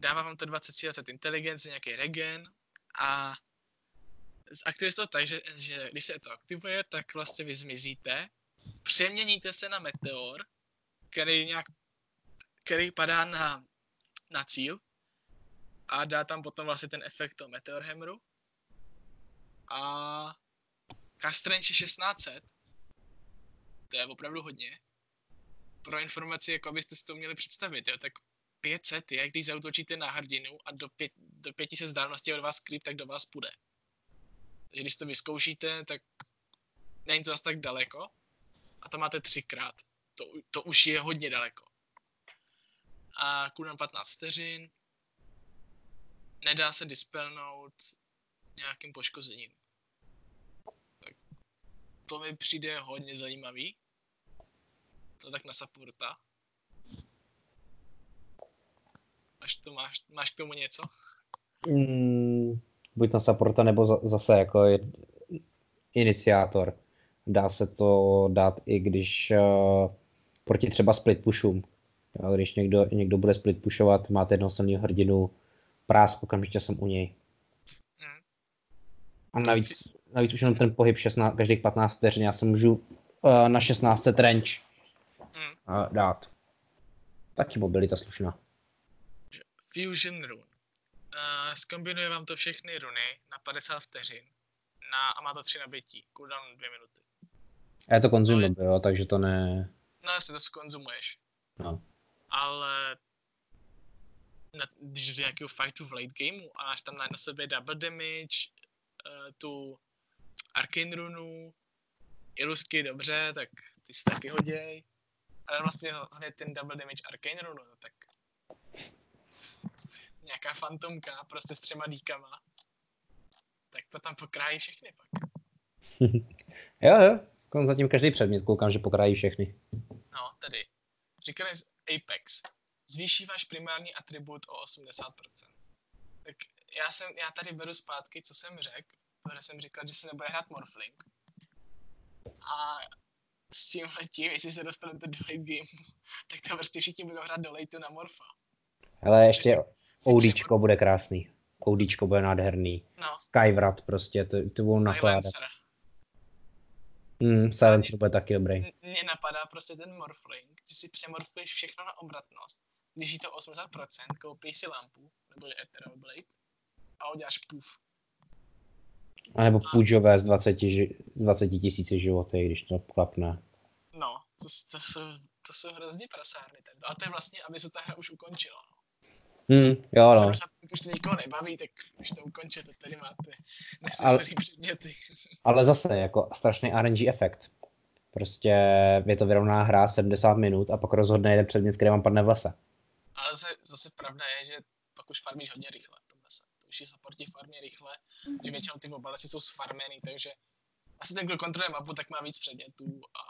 Dává vám to 20 20 inteligence, nějaký regen a aktivuje to tak, že, že když se to aktivuje, tak vlastně vy zmizíte, přeměníte se na meteor, který nějak, který padá na, na cíl a dá tam potom vlastně ten efekt toho meteor hammeru a Castrange 1600, to je opravdu hodně. Pro informaci, jako abyste si to měli představit, jo, tak 500 je, když zautočíte na hrdinu a do, pět, do 500 zdálnosti od vás creep, tak do vás půjde. Takže když to vyzkoušíte, tak není to zase tak daleko. A to máte třikrát. To, to už je hodně daleko. A cooldown 15 vteřin. Nedá se dispelnout nějakým poškozením to mi přijde hodně zajímavý. To tak na supporta. Máš, to, máš, máš k tomu něco? Mm, buď na supporta, nebo za, zase jako je, iniciátor. Dá se to dát i když uh, proti třeba split pushům. Jo, když někdo, někdo bude split pushovat, máte jednoho silného hrdinu, prás, okamžitě jsem u něj. Hmm. A navíc navíc už jenom ten pohyb 16, každých 15 vteřin, já se můžu uh, na 16 range uh, dát. Taky mobilita slušná. Fusion rune. Uh, zkombinuje vám to všechny runy na 50 vteřin na, a má to 3 nabití, cooldown 2 minuty. A je to konzumable, no, jo, takže to ne... No jestli to skonzumuješ. No. Ale na, když do nějakého fightu v late gameu a máš tam na, na sebe double damage, uh, tu Arcane Runu, Ilusky, dobře, tak ty si taky hoděj. Ale vlastně hned ten double damage Arcane Runu, no tak nějaká fantomka, prostě s třema díkama. Tak to tam pokrájí všechny pak. jo, jo. Zatím každý předmět koukám, že pokrájí všechny. No, tedy. Říkali Apex. Zvýší váš primární atribut o 80%. Tak já, jsem, já tady beru zpátky, co jsem řekl, protože jsem říkal, že se nebude hrát Morphling. A s tím letím, jestli se dostanete do late game, tak to prostě všichni budou hrát do late na Morfa. Ale ještě ODčko bude krásný. ODčko bude nádherný. No. Skywrat prostě, to, to budou nakládat. Hmm, Silencer bude taky dobrý. Mně napadá prostě ten Morphling, že si přemorfuješ všechno na obratnost. Když jí to 80%, koupíš si lampu, nebo Ethereal Blade, a uděláš puf. A nebo půjčové z 20, 20 tisíci životy, když to klapne. No, to, to, jsou, to jsou hrozně prasárny. A to je vlastně, aby se ta hra už ukončila. Hmm, jo, no. už to nikoho nebaví, tak už to ukončete, tady máte nesmyslný předměty. Ale zase, jako strašný RNG efekt. Prostě je to vyrovná hra 70 minut a pak rozhodne jeden předmět, který vám padne v lese. Ale zase, zase pravda je, že pak už farmíš hodně rychle lepší supporti farmě rychle, že většinou ty mobilesy jsou sfarmený, takže asi ten, kdo kontroluje mapu, tak má víc předmětů a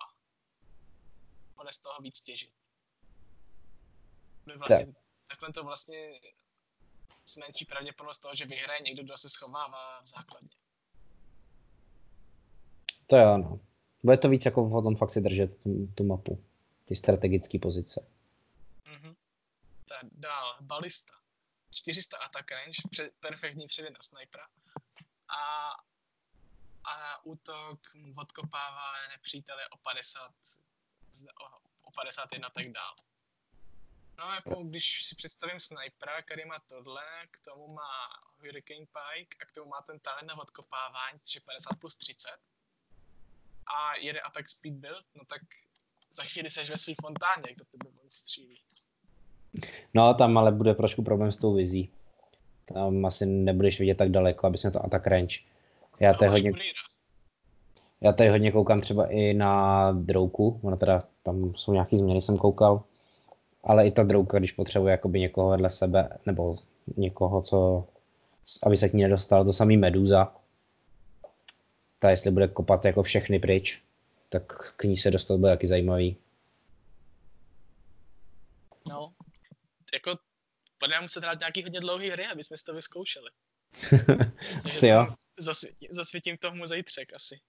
bude z toho víc těžit. Vlastně, tak. Takhle to vlastně zmenší pravděpodobnost toho, že vyhraje někdo, kdo se schovává v základně. To je ano. Bude to víc jako potom fakt si držet tu, tu mapu, ty strategické pozice. Mhm. Tak dál, balista. 400 attack range, před, perfektní předět na snipera. A, a útok odkopává nepřítele o 50, o, o 51 tak dál. No jako když si představím snipera, který má tohle, k tomu má Hurricane Pike a k tomu má ten talent na odkopávání, což je 50 plus 30 a jede attack speed build, no tak za chvíli seš ve svý fontáně, jak do tebe on střílí. No, tam ale bude trošku problém s tou vizí. Tam asi nebudeš vidět tak daleko, aby na to attack range. Já tady hodně, já tady hodně koukám třeba i na drouku, ono teda tam jsou nějaký změny, jsem koukal, ale i ta drouka, když potřebuje jakoby někoho vedle sebe, nebo někoho, co aby se k ní nedostal. To samý Meduza. Ta jestli bude kopat jako všechny pryč, tak k ní se dostat bude taky zajímavý. No, jako budeme muset hrát nějaký hodně dlouhý hry, aby jsme si to vyzkoušeli. asi jo. Zasvětím, zasvětím tomu zítřek asi.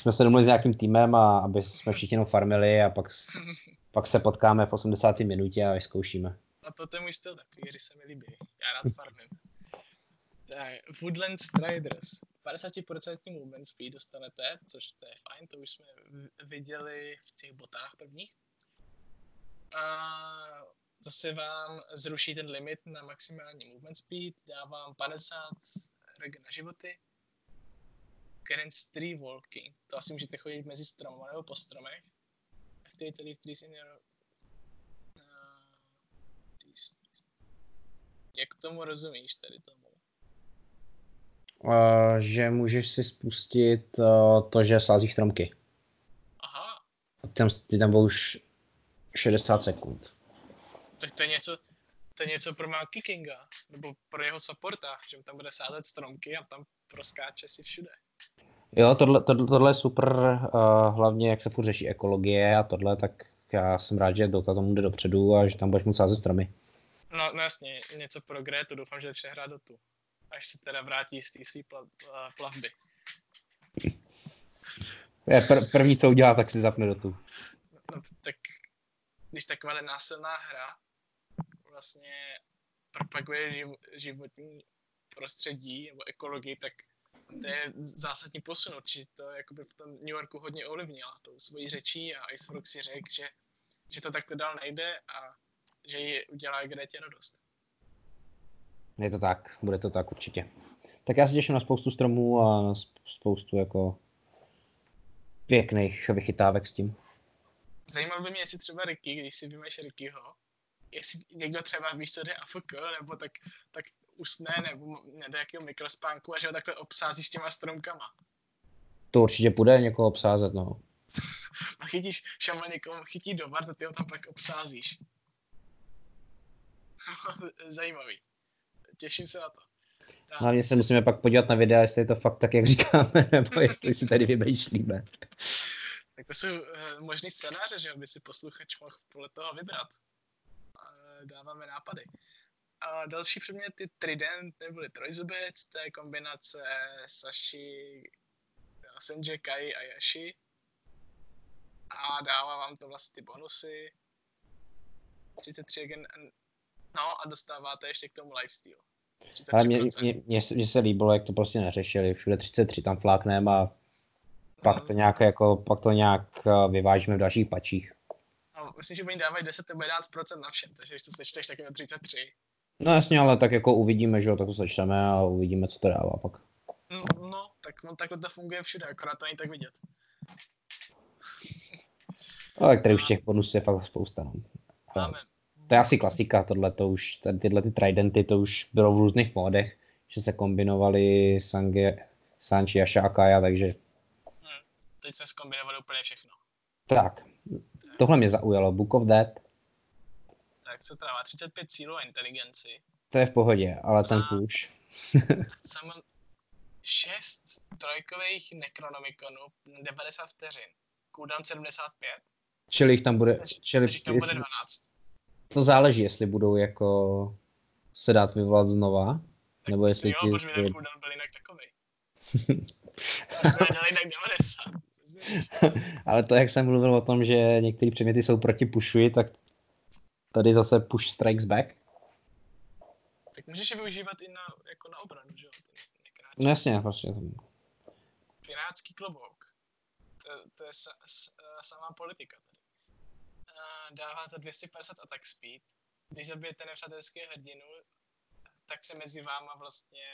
Jsme se domluvili s nějakým týmem, a aby jsme všichni jenom farmili a pak, pak se potkáme v 80. minutě a vyzkoušíme. A to je můj styl takový, hry se mi líbí. Já rád farmím. Tak, Woodland Striders. 50% movement speed dostanete, což to je fajn, to už jsme viděli v těch botách prvních. A zase vám zruší ten limit na maximální movement speed, dá vám 50 reg na životy. Current tree walking, to asi můžete chodit mezi stromy nebo po stromech. Activate leave trees in your... Uh, Jak tomu rozumíš tady tomu? Uh, že můžeš si spustit uh, to, že sázíš stromky. Aha. A tam, ty tam budou už 60 sekund. Tak to je něco, to je něco pro Monkey Kinga, nebo pro jeho supporta, že tam bude sázet stromky a tam proskáče si všude. Jo, tohle, tohle, tohle je super, uh, hlavně jak se furt řeší ekologie a tohle, tak já jsem rád, že Dota tomu jde dopředu a že tam budeš moct sázet stromy. No, no jasně, něco pro Gretu, doufám, že začne hrát Dotu. Až se teda vrátí z té své plav, plavby. Je, pr- první, co udělá, tak si zapne Dotu. No, tak když taková násilná hra vlastně propaguje živ, životní prostředí nebo ekologii, tak to je zásadní posun. Určitě to jakoby v tom New Yorku hodně ovlivnila tou svojí řečí a Icefrog si řekl, že, že to takto dál nejde a že ji udělá Gretě radost. Je to tak, bude to tak určitě. Tak já se těším na spoustu stromů a na spoustu jako pěkných vychytávek s tím. Zajímalo by mě, jestli třeba Ricky, když si vymeš Rickyho, jestli někdo třeba víš, co jde AFK, nebo tak, tak usne, nebo ne do jakého mikrospánku a že ho takhle obsázíš těma stromkama. To určitě půjde někoho obsázet, no. a chytíš, šaman někomu chytí do a ty ho tam pak obsázíš. Zajímavý. Těším se na to. Hlavně se musíme pak podívat na videa, jestli je to fakt tak, jak říkáme, nebo jestli si tady vymýšlíme. tak to jsou uh, možný scénáře, že aby si posluchač mohl podle toho vybrat. Dáváme nápady. A další předměty Trident neboli trojzubec, to je kombinace Sashi, Senje, Kai a Yashi. A dává vám to vlastně ty bonusy. 33 again, no a dostáváte ještě k tomu lifestyle. Ale mně, mě, mě, mě, se líbilo, jak to prostě neřešili. Všude 33 tam fláknem a pak to nějak, jako, pak to nějak eh, vyvážíme v dalších pačích. No, myslím, že oni dávají 10 nebo 11% na všem, takže když to sečteš, tak je 33. No jasně, ale tak jako uvidíme, že jo, tak to sečteme a uvidíme, co to dává pak. No, no tak no, takhle to funguje všude, akorát to není tak vidět. Ale který už těch bonusů je fakt spousta. No. Máme. To je asi klasika, tohle to už, tyhle ty tridenty, to už bylo v různých módech, že se kombinovaly Sange, Sanchi a Shakaya, takže... Hmm, teď se skombinovali úplně všechno. Tak, tohle mě zaujalo, Book of Dead. Tak co trvá 35 cílů a inteligenci. To je v pohodě, ale ten push. Jsem 6 trojkových Necronomiconů, 90 vteřin. Cooldown 75. Čili jich tam bude... Čili, čili tam bude 12. To záleží, jestli budou jako se dát vyvolat znova. Tak nebo jestli jo, protože ten cooldown byl jinak takový. jinak 90. Ale to, jak jsem mluvil o tom, že některé předměty jsou proti pushuji, tak tady zase push strikes back. Tak můžeš je využívat i na, jako na obranu, že jo? No jasně, prostě. Pirátský klobouk. To, to je sa, s, samá politika tady. Uh, dává to 250 attack speed. Když zabijete nepřátelské hrdinu, tak se mezi váma vlastně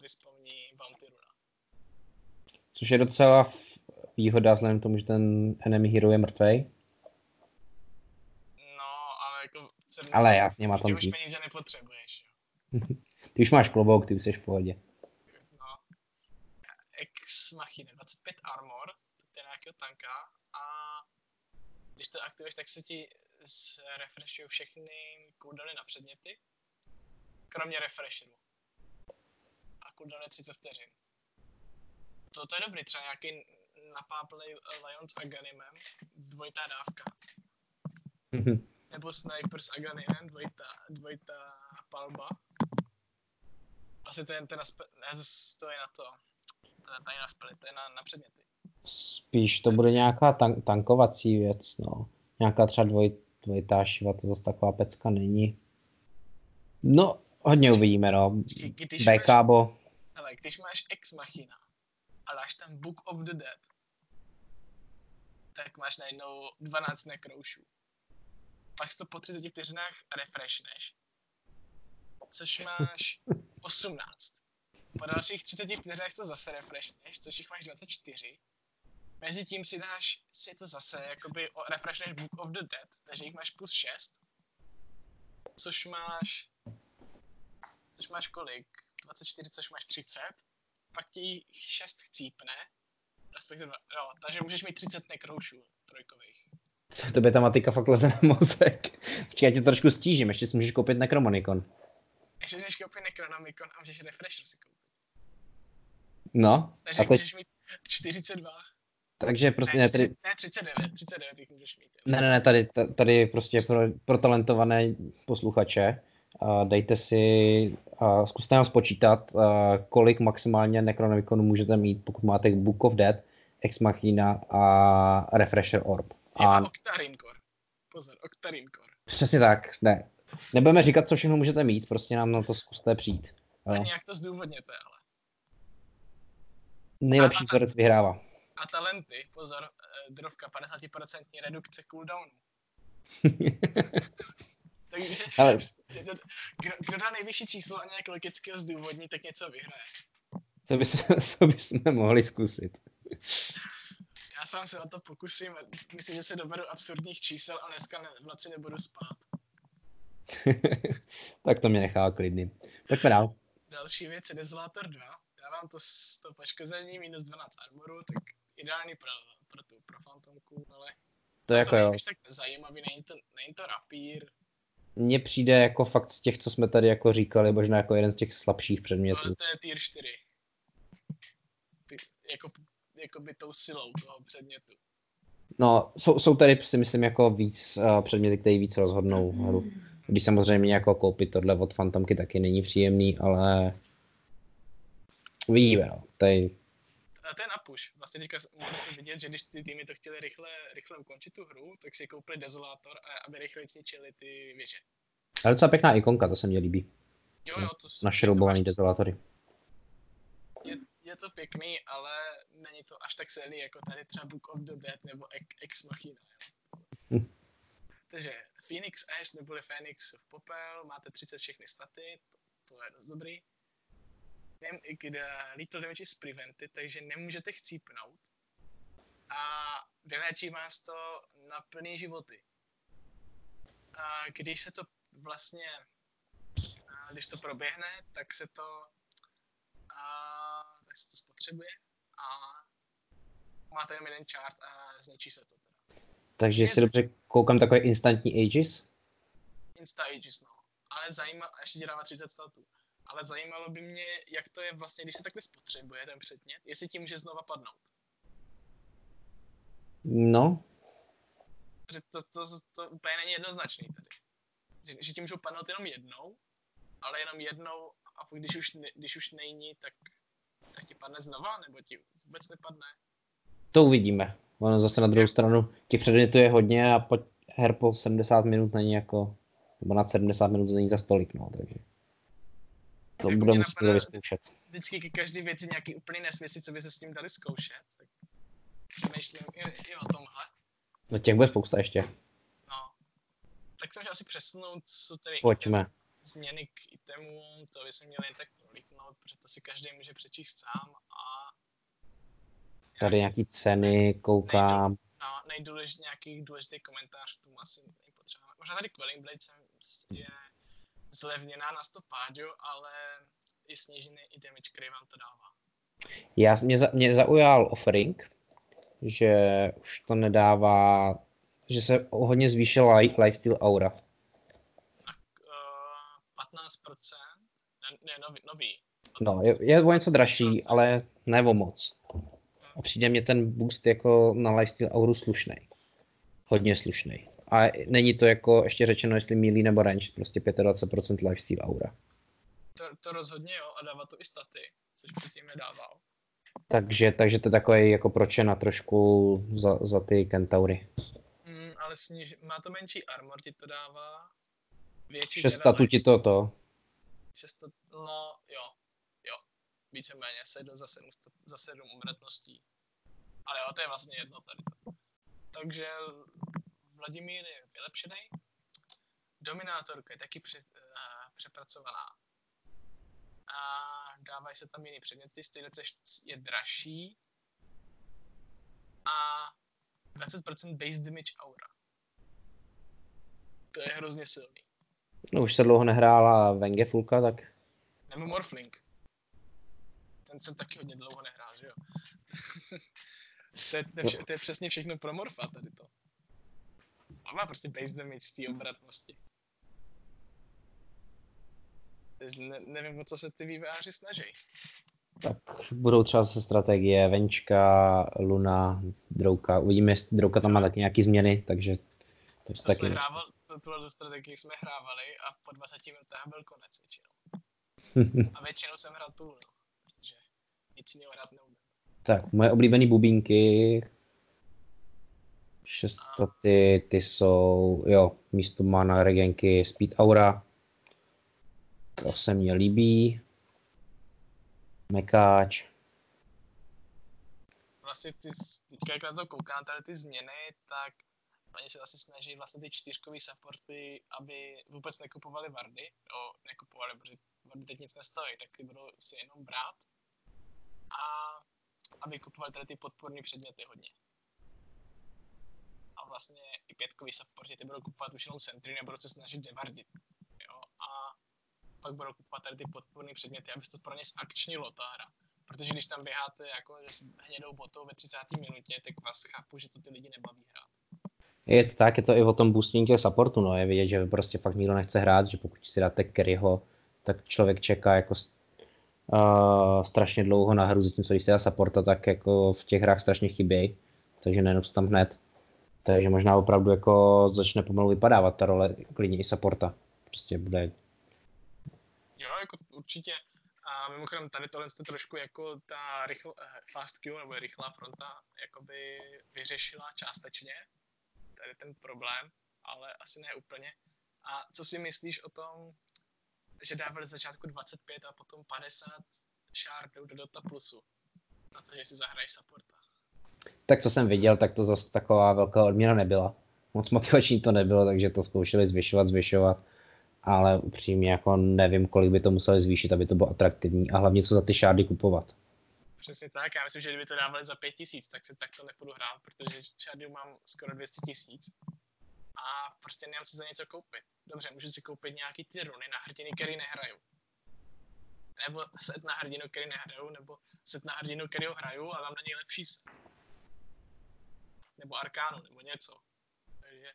vyspomní bounty runa. Což je docela výhoda vzhledem k tomu, že ten enemy hero je mrtvej. No, ale jako... Ale jasně, má tam Ty už peníze nepotřebuješ. ty už máš klobouk, ty už jsi v pohodě. Ex Machina 25 armor, to je nějakého tanka a když to aktivuješ, tak se ti refreshují všechny cooldowny na předměty, kromě refresheru. A cooldown je 30 vteřin. To, to je dobrý, třeba nějaký napáplej Lion s Aganimem, dvojitá dávka. Nebo Sniper s Aganimem, dvojitá, dvojitá palba. Asi to je, ten ne, to je na to, to je tady na spely, to je na, na předměty. Spíš to bude nějaká tank, tankovací věc, no. Nějaká třeba dvoj, dvojitá šiva, to zase taková pecka není. No, hodně uvidíme, no. Bekábo. Ale když máš Ex Machina a dáš tam Book of the Dead, tak máš najednou 12 nekroušů. Pak to po 30 vteřinách refreshneš, což máš 18. Po dalších 30 vteřinách to zase refreshneš, což jich máš 24. Mezi tím si dáš si to zase, jakoby refreshneš Book of the Dead, takže jich máš plus 6. Což máš... Což máš kolik? 24, což máš 30. Pak ti 6 chcípne. Respektive, jo, takže můžeš mít 30 nekroušů trojkových. To by ta matika fakt leze na mozek. Počkej, já tě trošku stížím, ještě si můžeš koupit Necromonicon. Ještě můžeš koupit Necronomicon a můžeš Refresher si koupit. No. Takže a teď... můžeš mít 42. Takže prostě ne, ne, tady... ne 39, 39 jich můžeš mít. Ne, ne, ne, tady, tady prostě pro, pro talentované posluchače. Dejte si, zkuste nám spočítat, kolik maximálně Necronomiconů můžete mít, pokud máte Book of Dead, Ex Machina a Refresher Orb. A... Octarine Core. Pozor, Octarine Core. Přesně tak, ne. Nebudeme říkat, co všechno můžete mít, prostě nám na to zkuste přijít. A nějak to zdůvodněte, ale. Nejlepší tvorec vyhrává. A talenty, pozor, eh, drovka 50% redukce cooldownu. Takže Ale... kdo, kdo dá nejvyšší číslo a nějak logicky ho zdůvodní, tak něco vyhraje. To, bys, to bychom mohli zkusit. Já sám se o to pokusím. Myslím, že se doberu absurdních čísel a dneska ne, v noci nebudu spát. tak to mě nechá klidný. Pojďme dál. Další věc je Desolator 2. Dávám to, to poškození minus 12 armoru, tak ideální pro, pro tu, pro fantomku, ale to, je jako jo. tak zajímavý, není to, není to rapír. Mně přijde jako fakt z těch, co jsme tady jako říkali, možná jako jeden z těch slabších předmětů. No, to je tier 4. Ty, jako, jako by tou silou toho předmětu. No, jsou, jsou tady si myslím jako víc uh, předměty, které víc rozhodnou hru. Když samozřejmě jako koupit tohle od Fantomky taky není příjemný, ale uvidíme, no. Tady to je na push. Vlastně teďka mohli jsme vidět, že když ty týmy to chtěli rychle, rychle ukončit tu hru, tak si koupili Desolator, aby rychle zničili ty věže. Ale docela pěkná ikonka, to se mně líbí. Jo, jo, to Našroubovaný Desolatory. Je, je, to pěkný, ale není to až tak silný jako tady třeba Book of the Dead nebo Ex Machina. Hm. Takže Phoenix Ash neboli Phoenix v popel, máte 30 všechny staty, to, to je dost dobrý kde lethal damage is prevented, takže nemůžete chcípnout a vyléčí vás to na plný životy. A když se to vlastně, když to proběhne, tak se to, a, tak se to spotřebuje a máte jenom jeden chart a zničí se to teda. Takže jestli dobře koukám, takové instantní ages? Insta ages, no. Ale zajímá, ještě ti dává 30 statů ale zajímalo by mě, jak to je vlastně, když se takhle spotřebuje ten předmět, jestli ti může znova padnout. No. Že to, to, to, to úplně není jednoznačný tady. Že, že ti můžou padnout jenom jednou, ale jenom jednou a když už, když už není, tak, tak ti padne znova, nebo ti vůbec nepadne? To uvidíme. Ono zase na druhou stranu, těch předmětů je hodně a po her po 70 minut není jako, nebo na 70 minut není za stolik, no, takže. To jako budeme muset vyzkoušet. Vždycky ke každé věci nějaký úplný nesmysl, co by se s tím dali zkoušet. Tak přemýšlím i, i o tomhle. No těch bude spousta ještě. No. Tak jsem asi přesunout, co tady Pojďme. změny k itemům, to by se měli jen tak prolítnout, protože to si každý může přečíst sám a... Tady nějaký ceny, koukám. Nejdůležitý, no, nejdůležitý nějaký důležitý komentář k tomu asi není potřeba. Možná tady Quelling Blade je zlevněná na 100 páďu, ale i snížený i damage, který vám to dává. Já, mě, za, mě zaujal offering, že už to nedává, že se hodně zvýšila lifesteal aura. Tak uh, 15%, ne, ne nový, nový, No, je, je o něco dražší, ale ne o moc. A přijde mě ten boost jako na lifestyle auru slušný. Hodně slušný. A není to jako ještě řečeno, jestli mílí nebo range, prostě 25% lifestyle aura. To, to rozhodně jo, a dává to i staty, což předtím nedával. Takže, takže to je takový jako pročena trošku za, za ty kentaury. Mm, ale sniž, má to menší armor, ti to dává. Větší 6 statu ti to to. 6 no jo, jo. Víceméně se jde za 7, za 7 umretností. Ale jo, to je vlastně jedno tady to. Takže Vladimír je vylepšený. Dominátorka je taky pře, uh, přepracovaná. A dávají se tam jiný předměty, stejně je dražší. A 20% base damage aura. To je hrozně silný. No už se dlouho nehrála Vengefulka, tak... Nebo Morphling. Ten jsem taky hodně dlouho nehrál, že jo? to, je, to, je to je přesně všechno pro Morfa tady to. A má prostě base damage z té obratnosti. Ne, nevím, o co se ty vývojáři snaží. Tak budou třeba zase strategie Venčka, Luna, Drouka. Uvidíme, jestli Drouka tam má taky nějaký změny, takže to, to taky... hrával, tuhle do strategii jsme hrávali a po 20 minutách byl konec většinou. a většinou jsem hrál tu Lunu, protože nic jiného hrát neumím. Tak, moje oblíbené bubínky, šestaty, ty jsou, jo, místo mana regenky Speed Aura, to se mně líbí. Mekáč. Vlastně ty, teďka jak na to koukám, tady ty změny, tak oni se zase snaží vlastně ty čtyřkový supporty, aby vůbec nekupovali vardy, jo, nekupovali, protože vardy teď nic nestojí, tak ty budou si jenom brát a aby kupovali tady ty podporní předměty hodně. Vlastně i pětkový supporty ty budou kupovat už jenom centry, nebudou se snažit devardit. Jo, a pak budou kupovat tady ty podporné předměty, aby se to pro ně zakčnilo ta hra. Protože když tam běháte jako s hnědou botou ve 30. minutě, tak vás chápu, že to ty lidi nebaví hrát. Je to tak, je to i o tom boostingu těch supportu, no, je vidět, že prostě fakt nikdo nechce hrát, že pokud si dáte Kerryho, tak člověk čeká jako uh, strašně dlouho na hru, zatímco když si dá supporta, tak jako v těch hrách strašně chybějí, takže nejenom se tam hned. Takže možná opravdu jako začne pomalu vypadávat ta role klidně i supporta. Prostě bude Jo, jako určitě. A mimochodem tady tohle jste trošku jako ta rychl, eh, fast queue nebo rychlá fronta jakoby vyřešila částečně tady ten problém, ale asi ne úplně. A co si myslíš o tom, že dávali začátku 25 a potom 50 shardů do Dota Plusu? Na to, že si zahraješ supporta. Tak co jsem viděl, tak to zase taková velká odměna nebyla. Moc motivační to nebylo, takže to zkoušeli zvyšovat, zvyšovat ale upřímně jako nevím, kolik by to museli zvýšit, aby to bylo atraktivní a hlavně co za ty šárdy kupovat. Přesně tak, já myslím, že kdyby to dávali za 5000, tak si takto nepůjdu hrát, protože šárdy mám skoro 200 tisíc a prostě nemám si za něco koupit. Dobře, můžu si koupit nějaký ty runy na hrdiny, který nehraju. Nebo set na hrdinu, který nehraju, nebo set na hrdinu, který ho hraju a mám na něj lepší set. Nebo arkánu, nebo něco. Takže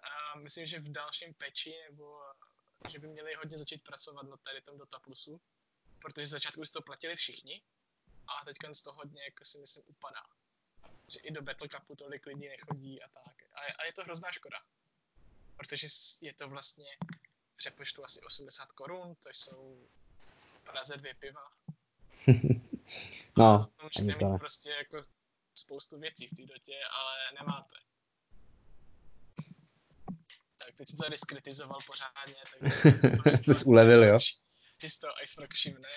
a myslím, že v dalším peči, nebo že by měli hodně začít pracovat na tady tom Dota Plusu, protože z začátku si to platili všichni, a teďka z toho hodně, jako si myslím, upadá. Že i do Battle Cupu tolik lidí nechodí a tak. A je, a je to hrozná škoda. Protože je to vlastně přepočtu asi 80 korun, to jsou Praze dvě piva. no, a to můžete mít prostě jako spoustu věcí v té dotě, ale nemáte tak teď si to tady skritizoval pořádně, tak jsi ulevil, jo? Že si to Iceberg všimne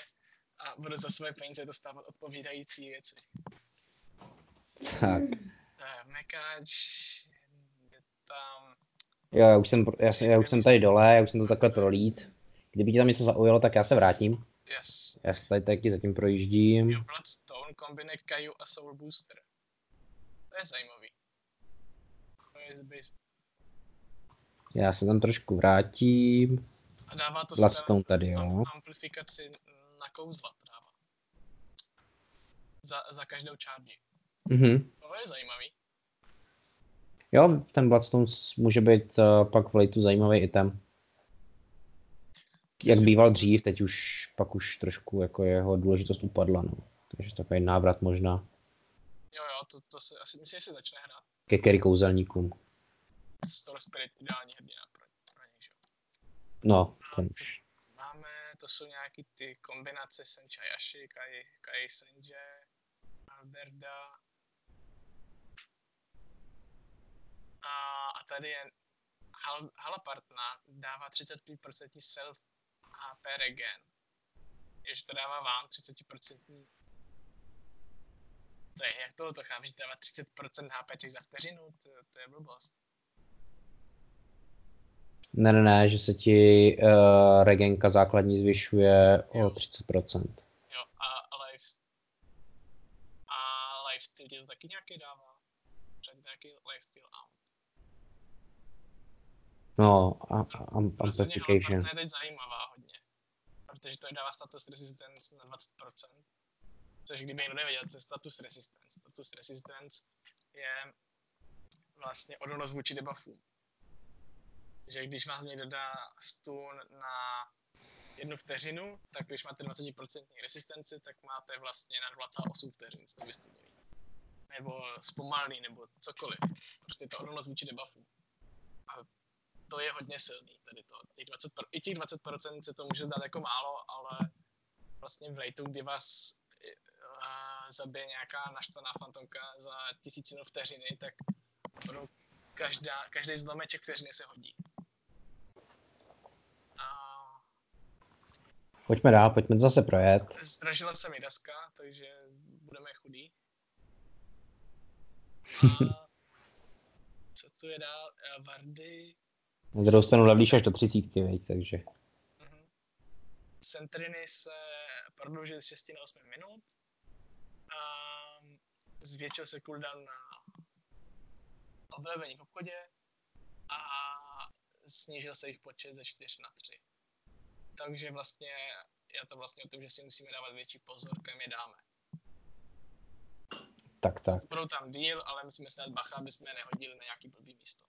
a bude za své peníze dostávat odpovídající věci. Tak. Mekáč, je tam... Jo, já už jsem, já, já už jsem tady dole, já už jsem to takhle prolít. Kdyby ti tam něco zaujalo, tak já se vrátím. Yes. Já se tady taky zatím projíždím. Jo, Bloodstone kombine Kaiju a Soul Booster. To je zajímavý. To je base já se tam trošku vrátím. A dává to Bloodstone tady, jo. amplifikaci na kouzla dává. Za, za každou charge. Mhm. To je zajímavý. Jo, ten Bloodstone může být uh, pak v lejtu zajímavý item. jak býval dřív, teď už pak už trošku jako jeho důležitost upadla, no. Takže takový návrat možná. Jo, jo, to, to se, asi myslím, že se začne hrát. Ke Kerry kouzelníkům. Store Spirit ideální hrdina pro, pro něj, že? No, ten Máme, to jsou nějaký ty kombinace Sencha Yashi, Kai, Kai Senje, Alberda. A, a tady je Hal, Halapartna dává 35% self HP regen. Jež to dává vám 30% to je, jak to, to chápu, že dává 30% HP za vteřinu, to, to je blbost. Ne, ne, ne, že se ti uh, regenka základní zvyšuje o 30%. Jo, a, a life, a lifesteal ti to taky nějaký dává? Třeba nějaký lifesteal out. No, a, a, Prostě amplification. je teď zajímavá hodně. Protože to dává status resistance na 20%. Což kdyby někdo nevěděl, co je status resistance. Status resistance je vlastně odolnost vůči debuffům. Že když vás někdo dá stun na jednu vteřinu, tak když máte 20% resistenci, tak máte vlastně na 2,8 vteřin toho vystuněný. Nebo zpomalný, nebo cokoliv. Prostě to odolnost vůči debuffům. A to je hodně silný, tady to. Těch 20, I těch 20% se to může zdát jako málo, ale vlastně v rateu, kdy vás zabije nějaká naštvaná fantomka za tisícinu vteřiny, tak každá, každý zlomeček vteřiny se hodí. Pojďme dál, pojďme to zase projet. Zdražila se mi deska, takže budeme chudí. A co tu je dál? Vardy. Na druhou stranu levlíš až do třicítky, veď, takže. Uh-huh. Centriny se prodloužily z 6 na 8 minut. Zvětšil se cooldown na objevení v obchodě a snížil se jejich počet ze 4 na 3 takže vlastně je to vlastně o tom, že si musíme dávat větší pozor, kam je dáme. Tak, tak. Budou tam díl, ale musíme stát bacha, aby jsme je nehodili na nějaký blbý místo.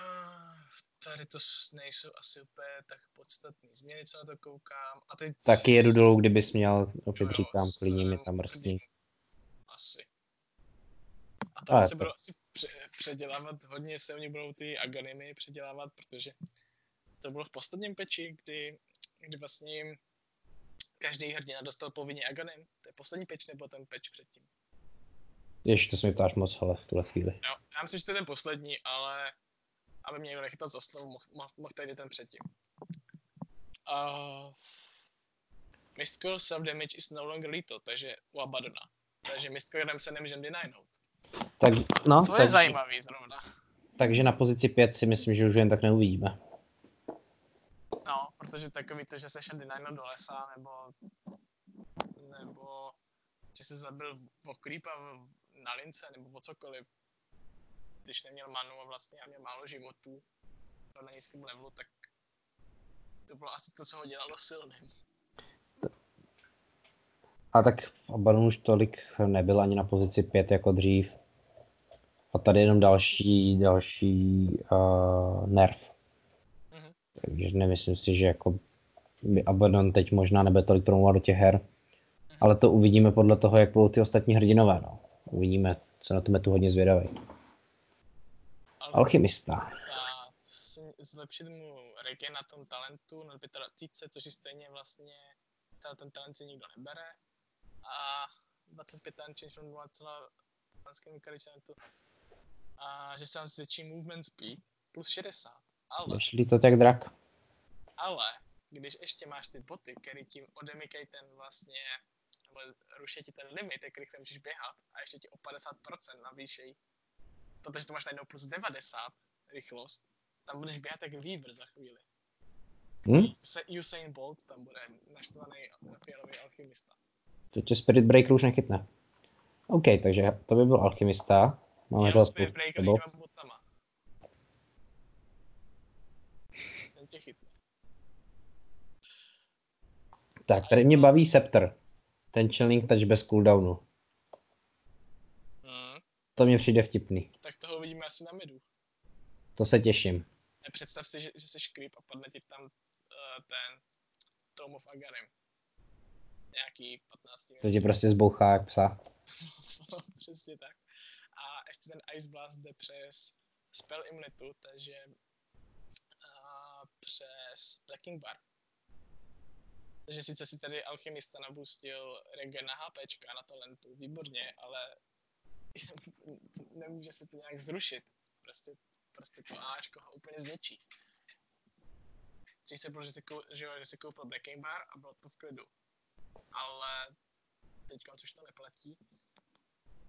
Uh, tady to nejsou asi úplně tak podstatné změny, co na to koukám. A teď... Taky jedu dolů, kdybys měl, opět jo, říkám, klidně mi tam mrstí. Asi. A tam se budou asi předělávat, hodně se oni budou ty agonimy předělávat, protože to bylo v posledním peči, kdy, kdy vlastně každý hrdina dostal povinně Aganem. To je poslední peč nebo ten peč předtím? Ještě to se mi ptáš moc, ale v tuhle chvíli. Jo, já myslím, že to je ten poslední, ale aby mě někdo nechytal za slovo, mohl, mohl, mohl tady ten předtím. Uh, Mystical self-damage is no longer lethal, takže u Abadona. Takže Mystical se nemůžeme denynout. Tak, no, to tak, je zajímavý zrovna. Takže na pozici 5 si myslím, že už jen tak neuvidíme. No, protože takový to, že se šel dynajno do lesa, nebo, nebo že se zabil o creepa na lince, nebo o cokoliv, když neměl manu a vlastně a měl málo životů, na nízkém levelu, tak to bylo asi to, co ho dělalo silným. A tak Abaddon už tolik nebyl ani na pozici 5 jako dřív. A tady jenom další, další uh, nerv. Takže nemyslím si, že jako by Abaddon teď možná nebude tolik promluvat do těch her. Ale to uvidíme podle toho, jak budou ty ostatní hrdinové. No. Uvidíme, co na tom je tu hodně zvědavý. Alchymista. Zlepšit mu regen na tom talentu na 25, což je stejně vlastně ten talent si nikdo nebere. A 25 talent change from 0, a že se vám zvětší movement speed plus 60. Ale... Došli to tak drak. Ale, když ještě máš ty boty, který tím odemykají ten vlastně, nebo ruší ti ten limit, jak rychle můžeš běhat, a ještě ti o 50% navýšej, protože to máš najednou plus 90 rychlost, tam budeš běhat jak Weaver za chvíli. Hmm? Se Usain Bolt tam bude naštvaný fialový alchymista. To tě Spirit Breaker už nechytne. OK, takže to by byl alchymista. Máme to Spirit Breaker s těma botama. tě chytne. Tak, tady mě baví Scepter. Ten chilling touch bez cooldownu. Hmm. To mě přijde vtipný. Tak toho uvidíme asi na midu. To se těším. Představ si, že, že jsi creep a padne ti tam ten Tom of Agarim. Nějaký 15 minut. To ti prostě zbouchá jak psa. no, přesně tak. A ještě ten Ice Blast jde přes spell immunitu, takže uh, přes Blacking Bar. Takže sice si tady alchymista nabustil regen na HP na talentu, výborně, ale nemůže se to nějak zrušit. Prostě, prostě to Ačko ho úplně zničí. Dřív se bylo, že si, kou, že, že si koupil Breaking Bar a bylo to v klidu. Ale teďka už to neplatí.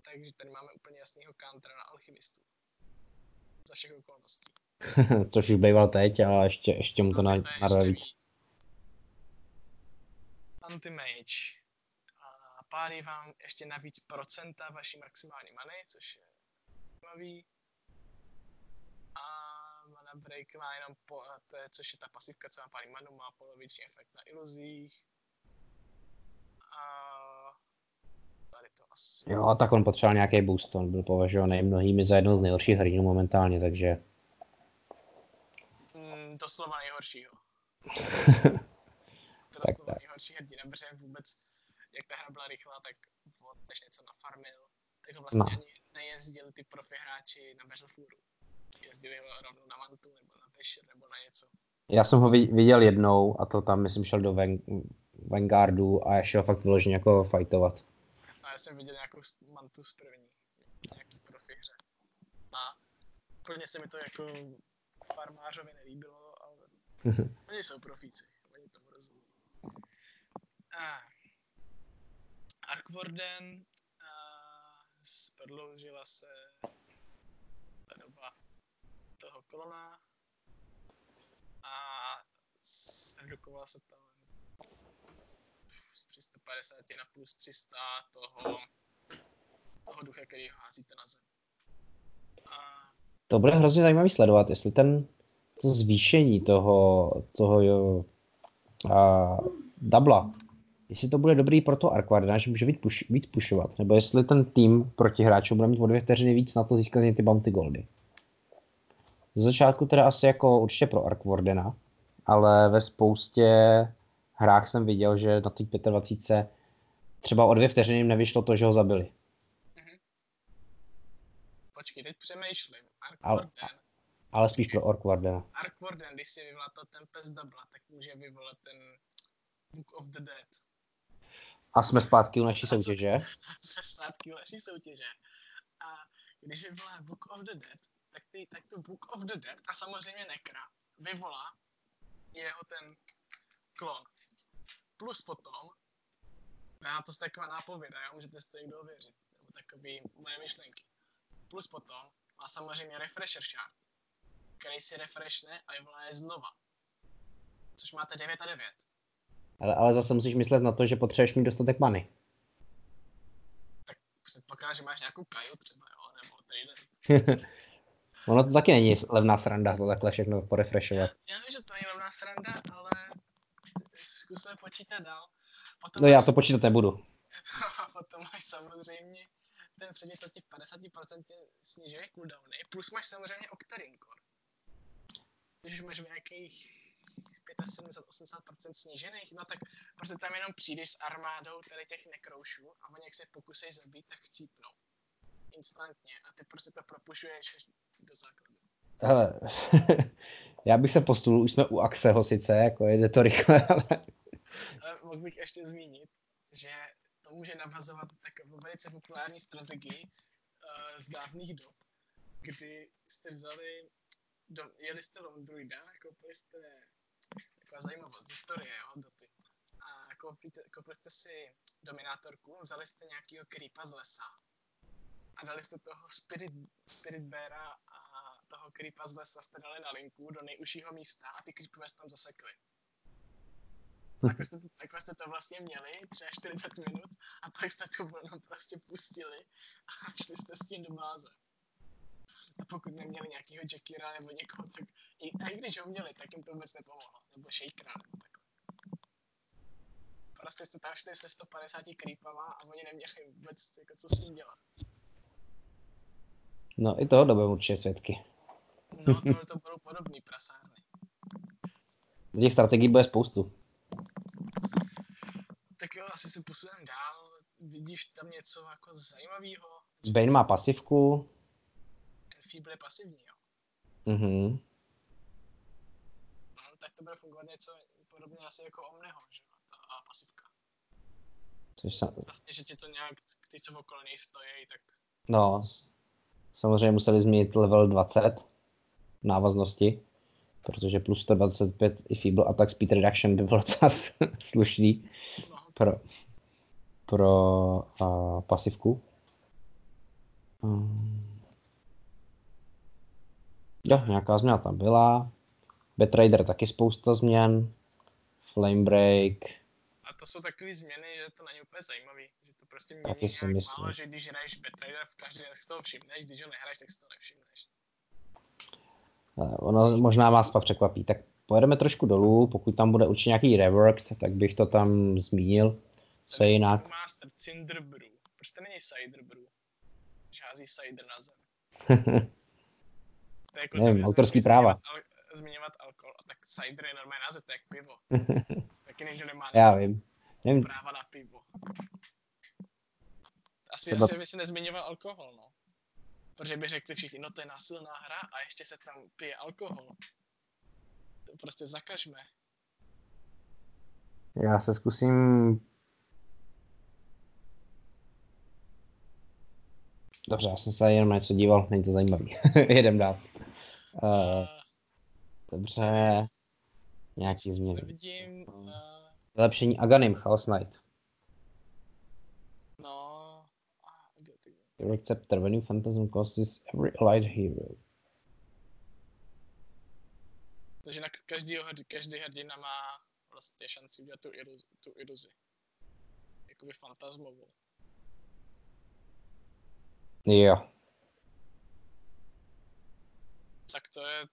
Takže tady máme úplně jasného countra na alchymistu. Za všech okolností. Což už býval teď, ale ještě, ještě mu to no, na, víc. Anti-mage. A pádí vám ještě navíc procenta vaší maximální many, což je zajímavý. A mana break má jenom, po, to je, což je ta pasivka, co má pálí manu, má poloviční efekt na iluzích. A tady to asi... Jo, tak on potřeboval nějaký boost, on byl považovaný mnohými za jedno z nejhorších hrdinů momentálně, takže... Mm, doslova nejhoršího. tak, tak. nejhorší hrdina, protože vůbec, jak ta hra byla rychlá, tak než něco nafarmil, tak ho vlastně no. ani nejezdili ty profi hráči na Battlefooru. Jezdili ho rovnou na Mantu, nebo na Tasher, nebo na něco. Já jsem ho viděl jednou a to tam, myslím, šel do Vanguardu a šel fakt vyloženě jako fightovat. A já jsem viděl nějakou Mantu z první, nějaký profi hře. A úplně se mi to jako farmářovi nelíbilo, ale oni jsou profíci, oni tomu rozumí. A Arkwarden prodloužila se ta doba toho klona a zredukovala se tam z 350 na plus 300 toho, toho ducha, který házíte na zem. A... To bude hrozně zajímavý sledovat, jestli ten to zvýšení toho, toho jo, a, dubla jestli to bude dobrý pro to Arkvardena, že může víc, push, víc pushovat, nebo jestli ten tým proti hráčům bude mít o dvě vteřiny víc na to získat ty bounty goldy. Z začátku teda asi jako určitě pro Arkwardena, ale ve spoustě hrách jsem viděl, že na té 25 třeba o dvě vteřiny jim nevyšlo to, že ho zabili. Mm-hmm. Počkej, teď přemýšlím. Ale, ale spíš pro Arkwardena. Arkwarden, když si vyvolá to Tempest Double, tak může vyvolat ten Book of the Dead. A jsme zpátky u naší soutěže. jsme zpátky u naší soutěže. A když vyvolá Book of the Dead, tak, ty, tak to Book of the Dead a samozřejmě Nekra vyvolá jeho ten klon. Plus potom, já to je taková nápověda, jo, můžete si to někdo ověřit, nebo takový moje myšlenky. Plus potom má samozřejmě Refresher Shard, který si refreshne a vyvolá je znova. Což máte 9 a 9. Ale, ale zase musíš myslet na to, že potřebuješ mít dostatek many. Tak předpokládám, že máš nějakou kaju třeba, jo, nebo trident. ono to taky není levná sranda to takhle všechno porefreshovat. Já, já vím, že to není levná sranda, ale zkusme počítat dál. Potom no já to počítat nebudu. Potom máš samozřejmě ten předmět, co ti 50% snižuje cooldowny, plus máš samozřejmě Octarine Core. Když máš v nějakých 75-80% snížených, no tak prostě tam jenom přijdeš s armádou tady těch nekroušů a oni jak se pokusej zabít, tak chcípnou. Instantně a ty prostě to propušuješ do základu. Hele, já bych se posunul, už jsme u Axeho sice, jako jde to rychle, ale... ale mohl bych ještě zmínit, že to může navazovat takovou velice populární strategii uh, z dávných dob, kdy jste vzali, do, jeli jste Lone Druida, koupili jste taková zajímavost, historie, jo, doty. A koupili, koupili jste si dominátorku, vzali jste nějakýho creepa z lesa a dali jste toho Spirit, Spirit Beara a toho creepa z lesa jste dali na linku do nejužšího místa a ty creepy tam zasekli. Takhle jste, to, jste to vlastně měli, třeba 40 minut, a pak jste tu vlnu prostě pustili a šli jste s tím do báze. A pokud neměli nějakého Jackira nebo někoho, tak i, a i když ho měli, tak jim to vůbec nepomohlo. Nebo Shakera nebo takhle. Prostě jste tam šli se 150 creepama a oni neměli vůbec jako co s tím dělat. No i toho době určitě svědky. No, tohle to budou podobný prasárny. Těch strategií bude spoustu. Tak jo, asi se posuneme dál. Vidíš tam něco jako zajímavého? Bane má pasivku. Feeble je pasivní, jo. Mhm. No, tak to bude fungovat něco podobně asi jako Omniho, že jo, ta pasivka. Což sam... Vlastně, že ti to nějak, ty co okolo něj stojí, tak... No, samozřejmě museli změnit level 20 návaznosti, protože plus 125 i Feeble Attack Speed Reduction by bylo docela slušný pro, pro uh, pasivku. Um, jo, nějaká změna tam byla. Betrader taky spousta změn. Flame Break. a to jsou takové změny, že to není úplně zajímavý, že to prostě Taky mění si nějak myslím. málo, že když hraješ Betrader v každý den si toho všimneš, když ho nehraješ, tak si to nevšimneš. Uh, ono možná vás pak překvapí. Tak pojedeme trošku dolů, pokud tam bude určitě nějaký rework, tak bych to tam zmínil. Co je jinak? Master Cinder Brew. Proč to není Cider Brew? Když hází cider na zem. To je jako Nevím, autorský práva. Zmiňovat, al- zmiňovat alkohol. A tak cider je normální název, to je jak pivo. Taky nikdo nemá Já vím. Nevím, práva na pivo. Asi, Třeba- asi by si nezmiňoval alkohol, no. Protože by řekli všichni, no to je násilná hra a ještě se tam pije alkohol. To prostě zakažme. já se zkusím Dobře, já jsem se jenom na něco díval, není to zajímavý. Jedem dál. Uh, dobře, nějaký změny. Vidím, uh, Vylepšení Aganim, Chaos Knight. no, a, Your receptor, when you phantasm causes every allied hero. Takže na každýho, hrd- každý hrdina má vlastně šanci udělat tu, iluzi, tu iluzi. Jakoby fantasmovou. Jo, Tak to je,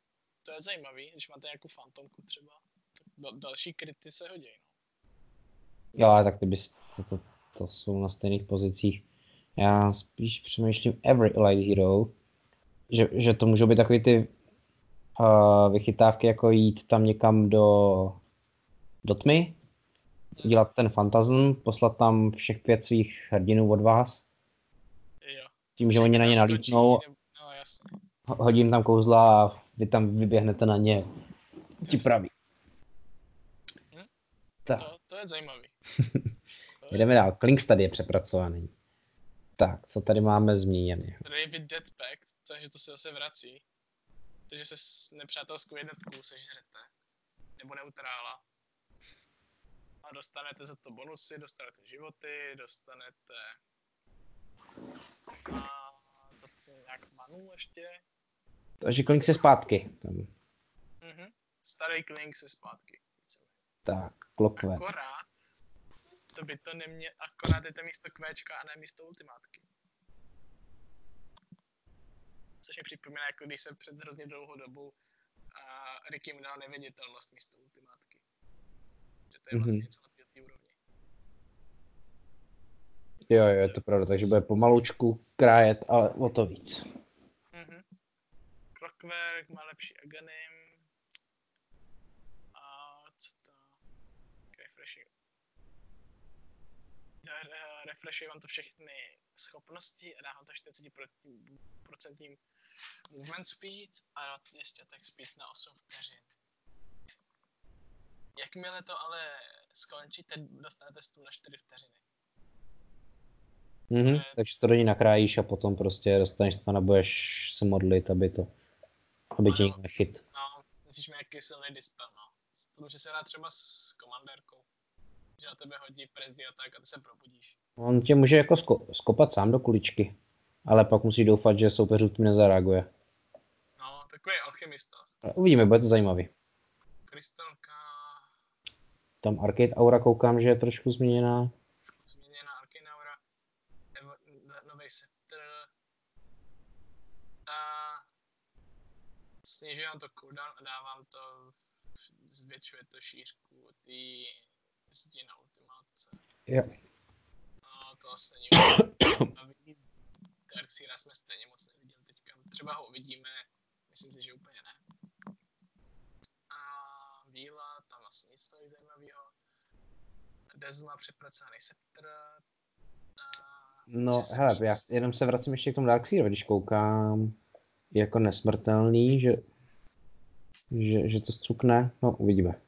to je zajímavý, když máte nějakou fantomku třeba. Tak da, další kryty se hodí, no. jo, ale tak ty bys, to, to, to jsou na stejných pozicích. Já spíš přemýšlím every allied hero, že, že to můžou být takový ty uh, vychytávky, jako jít tam někam do, do tmy, dělat ten fantasm, poslat tam všech pět svých hrdinů od vás, Jo. tím, že oni na ně nalítnou, No hodím tam kouzla a vy tam vyběhnete na ně. Ti praví. Hm? Tak, To, to je zajímavý. Jdeme dál. Klinks tady je přepracovaný. Tak, co tady máme zmíněné? David Dead Pact, takže to se zase vrací. Takže se s nepřátelskou jednotkou sežerete. Nebo neutrála. A dostanete za to bonusy, dostanete životy, dostanete... A to nějak manu ještě. Takže Klinks je zpátky. Mhm. Starý Klink se zpátky. Tak, Clockwork. Akorát, to by to nemě, akorát je to místo kvéčka a ne místo ultimátky. Což mi připomíná, jako když jsem před hrozně dlouhou dobu a Ricky mi dal neviditelnost místo ultimátky. Že to je vlastně Mhm. něco na té úrovni. Jo, jo, je to pravda, takže bude pomalučku krájet, ale o to víc. Mhm. Clockwork má lepší aganim. A co to? Refreshing. Re- Refreshuje vám to všechny schopnosti a dá vám to 40% movement speed a 200 attack speed na 8 vteřin. Jakmile to ale skončí, teď dostanete stůl na 4 vteřiny. Mhm, je- takže to do ní nakrájíš a potom prostě dostaneš to a budeš se modlit, aby to, aby tě někdo nechyt. No, musíš mít jaký silný dispel, no. To může se dát třeba s komandérkou. Že na tebe hodí prezdy a tak a ty se probudíš. On tě může jako sko- skopat sám do kuličky, ale pak musí doufat, že soupeř tím nezareaguje. No, takový alchemista. Ale uvidíme, bude to zajímavý. Krystalka, Tam Arcade Aura koukám, že je trošku změněná. změněná Arkinaura, nový setter. A snižuje vám to cooldown a dávám to, zvětšuje to šířku té zdi na ultimáce. Jo. No, to asi není. A Darkseera jsme stejně moc neviděli teďka. Třeba ho uvidíme, myslím si, že úplně ne. A Víla, tam Dezu má přepracovaný Scepter. No, hele, já jenom se vracím ještě k tomu Darkseeru, když koukám jako nesmrtelný, že, že, že to zcukne, no uvidíme.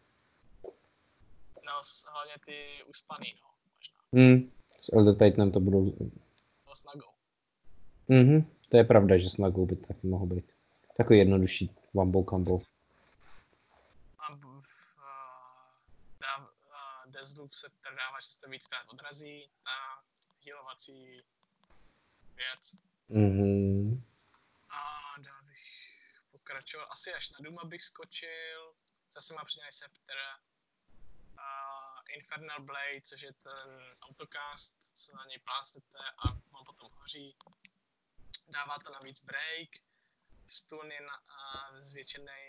Hlavně ty uspaný, no, možná. Hmm, s Elder Titanem to budou... No, s Nagou. Mhm, to je pravda, že s Nagou by taky mohlo být. Takový jednodušší Wumbo Combo. A v, uh, uh, Deathloop se dává, že se to víckrát odrazí a healovací věc. Mhm. A dál bych pokračoval. Asi až na Duma bych skočil. Zase má přidaný Scepter. Infernal Blade, což je ten autocast, co na něj plácnete a on potom hoří. Dává to navíc break. Stun je na, a zvětšený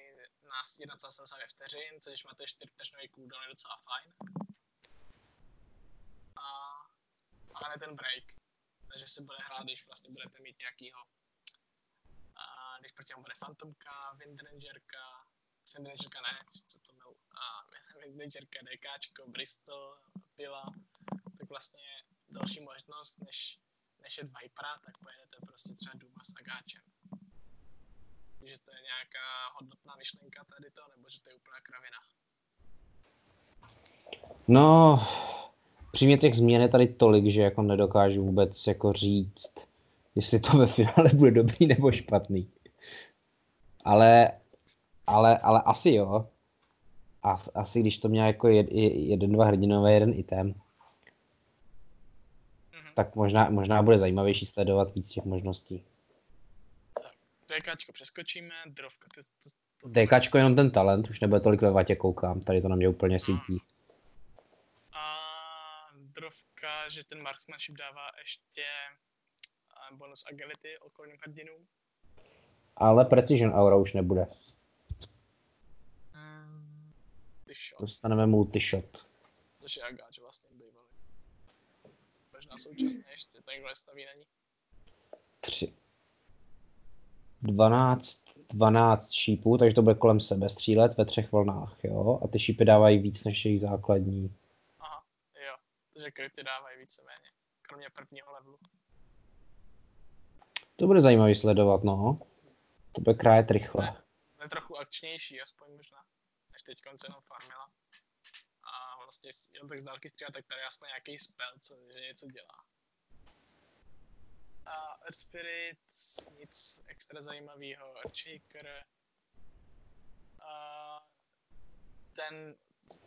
na 1,70 vteřin, což máte 4 vteřinový cooldown je docela fajn. A, ale ten break, takže se bude hrát, když vlastně budete mít nějakýho a když proti němu bude Fantomka, Windrangerka, Windrangerka ne, co to byl, a Windrangerka, DKčko, Bristol, Pila, tak vlastně další možnost, než, než je Vipera, tak pojedete prostě třeba Duma s Agáčem. Že to je nějaká hodnotná myšlenka tady to, nebo že to je úplná kravina? No, přímě těch změn je tady tolik, že jako nedokážu vůbec jako říct, jestli to ve finále bude dobrý nebo špatný. Ale, ale, ale asi jo. A asi když to měl jako jed, jeden, dva hrdinové, jeden item, mm-hmm. tak možná, možná bude zajímavější sledovat víc těch možností. DKčko přeskočíme, drovka to, to, to DKčko jenom ten talent, už nebude tolik ve vatě koukám, tady to na mě úplně svítí. A drovka, že ten marksmanship dává ještě bonus agility okolním hrdinům. Ale Precision Aura už nebude. Hmm. Dostaneme multishot. Což je agáč vlastně bývalý. Možná současně ještě takhle staví na ní. 3. 12, 12 šípů, takže to bude kolem sebe střílet ve třech vlnách, jo? A ty šípy dávají víc než jejich základní. Aha, jo. Takže kryty dávají víceméně. Kromě prvního levelu. To bude zajímavý sledovat, no. To bude krájet rychle. Je trochu akčnější, aspoň možná, než teď jenom farmila. A vlastně jen tak z dálky střílet, tak tady aspoň nějaký spell, co že něco dělá. A Earth Spirit, nic extra zajímavého. Earthshaker. A ten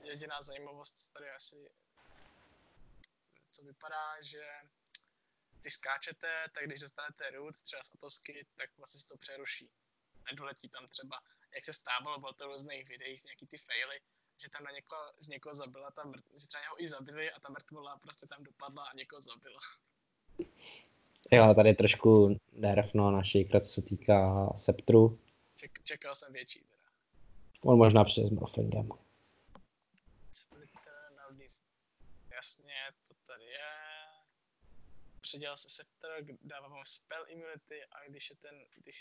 jediná zajímavost tady asi co vypadá, že když skáčete, tak když dostanete root, třeba z Atosky, tak vlastně se to přeruší. Nedoletí tam třeba, jak se stávalo, bylo to v různých videích, nějaký ty faily, že tam na někoho, že někoho zabila, tam, že třeba něho i zabili a ta mrtvola prostě tam dopadla a někoho zabila. Jo, tady je trošku nerv, no, naší co se týká Septru. Ček, čekal jsem větší teda. On možná přijde s Morflingem. Jasně, to tady je předělal se Scepter, dává vám spell immunity a když, je ten, když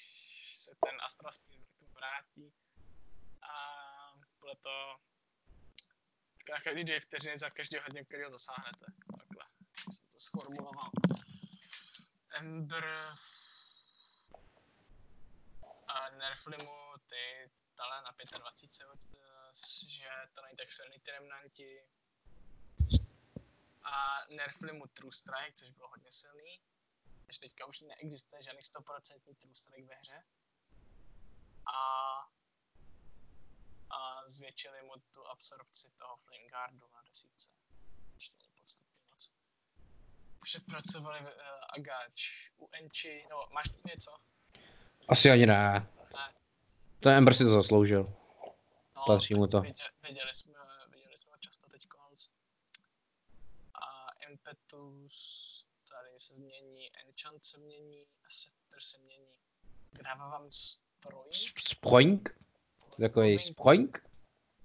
se ten Astral Spirit vrátí a bude to na každý dvě vteřiny za každého hodně, který ho zasáhnete. Takhle jsem to sformuloval. Ember a nerfli mu ty tale na 25, že to není tak silný ty remnanti, a nerfli mu True Strike, což bylo hodně silný. Takže teďka už neexistuje žádný 100% True Strike ve hře. A, a zvětšili mu tu absorpci toho Flame Guardu na desítce. Už není podstatně moc. Přepracovali uh, Agáč u Enchi, no máš něco? Asi ani ne. ne. Ten Ember si to zasloužil. No, Patří mu to. Viděli, viděli jsme Impetus, tady se změní, Enchant se mění, a Scepter se mění. Dává vám Sproink? Takový Sproink?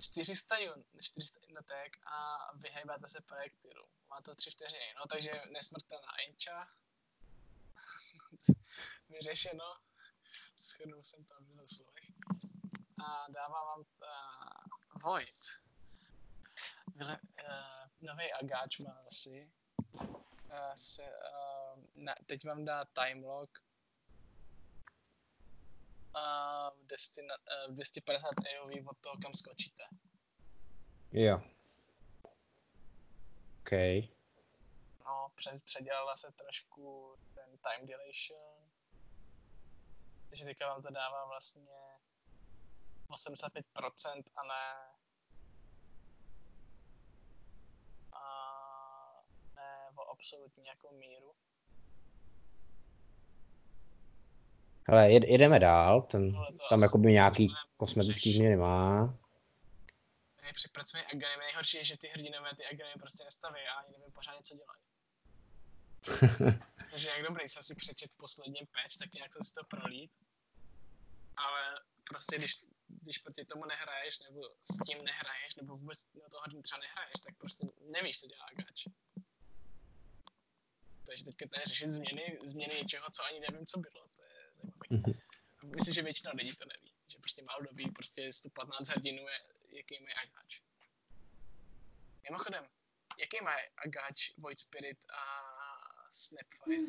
400 jun, 400 jednotek a vyhejbáte se projektilu. Má to 3 vteřiny, no takže nesmrtelná Encha. Vyřešeno. Schrnul jsem to v dvou slovech. A dává vám uh, Void. Vyle, uh, nový agáč má asi. Uh, se, uh, na, teď vám dá time lock. Uh, destina, uh, 250 AOV od toho, kam skočíte. Jo. OK. No, před, předělala se trošku ten time dilation. Takže teďka vám to dává vlastně 85% a ne a ne o absolutní jako míru. Ale jed, jedeme dál, ten, to tam asi jakoby nějaký kosmetický změny má. Ne, při pracovní agony nejhorší je, že ty hrdinové ty agony prostě nestaví a ani nevím pořádně, co dělají. Takže jak dobrý jsem si přečet poslední patch, tak nějak jsem si to prolít. Ale prostě když, když proti tomu nehraješ, nebo s tím nehraješ, nebo vůbec do toho hrdinu třeba nehraješ, tak prostě nevíš, co dělá Agač. Takže teďka tady řešit změny, změny něčeho, co ani nevím, co bylo, zajímavé. Myslím, že většina lidí to neví, že prostě málo doby, prostě 115 hrdinů je, jaký má Agač. Mimochodem, jaký má Agač, Void Spirit a Snapfire?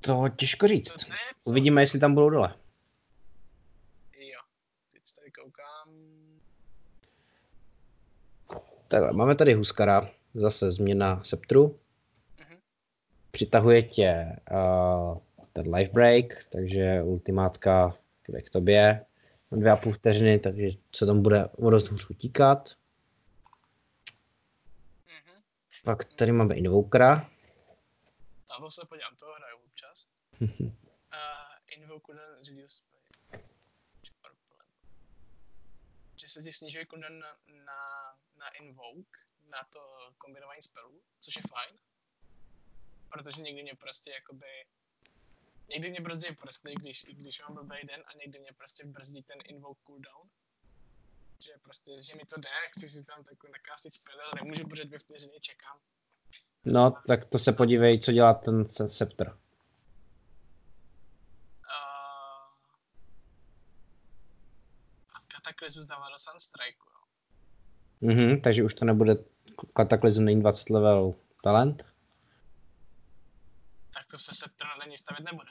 To těžko říct. To ne, Uvidíme, jestli tam budou dole. Jo, teď se tady koukám. Takhle, máme tady Huskara, zase změna Sceptru. Přitahuje tě uh, ten life break, takže ultimátka bude k tobě na dvě a půl vteřiny, takže se tam bude o dost hůř utíkat. Mhm. Pak tady máme Invokera. Na to se podívám, toho hraju občas. Mhm. Uh, invoke cooldown reduce že se ti snižuje cooldown na, na, na invoke, na to kombinování spellů, což je fajn. Protože někdy mě prostě jakoby Někdy mě brzdí prsty, když, když mám blbý den a někdy mě prostě brzdí ten invoke cooldown. Že prostě, že mi to jde, chci si tam takhle nakástit spell, ale nemůžu, protože dvě vteřiny čekám. No, tak to se podívej, co dělá ten Scepter. Uh, a Cataclysmus dává do Sunstrike, jo. Mhm, takže už to nebude Kataklizm není 20 level talent. To se Scepter na ní stavit nebude.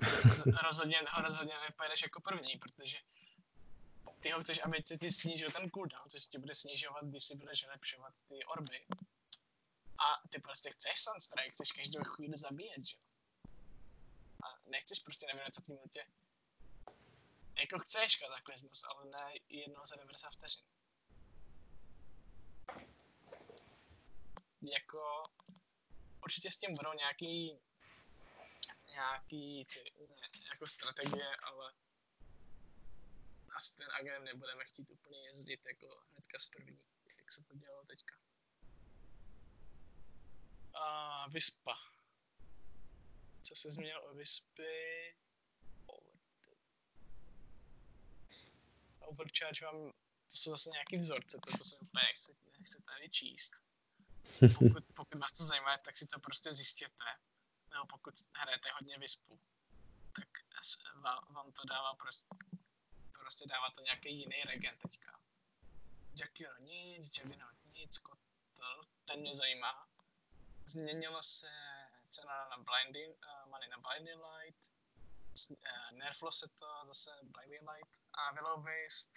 Rozhodně, ho rozhodně nepojedeš jako první, protože ty ho chceš, aby ti, snížil ten cooldown, což ti bude snižovat, když si budeš lepšovat ty orby. A ty prostě chceš Sunstrike, chceš každou chvíli zabíjet, že? A nechceš prostě na 20 minutě. Jako chceš kataklizmus, ale ne jednou za 90 vteřin. Jako určitě s tím budou nějaký nějaký ty, jako strategie, ale asi ten agent nebudeme chtít úplně jezdit jako hnedka z první, jak se to dělalo teďka. A Vyspa. Co se změnilo o Vyspy? Over- Overcharge vám, to jsou zase nějaký vzorce, to, to se úplně nechce, nechce tady číst. Pokud, pokud vás to zajímá, tak si to prostě zjistěte. Nebo pokud hrajete hodně Vyspu, tak vám, to dává prostě, prostě dává to nějaký jiný regen teďka. Jakiro nic, Jagino nic, Kotl, ten mě zajímá. Změnilo se cena na Blinding, uh, money na Blinding Light, eh, nerflo se to zase Blinding Light a Willow Wisp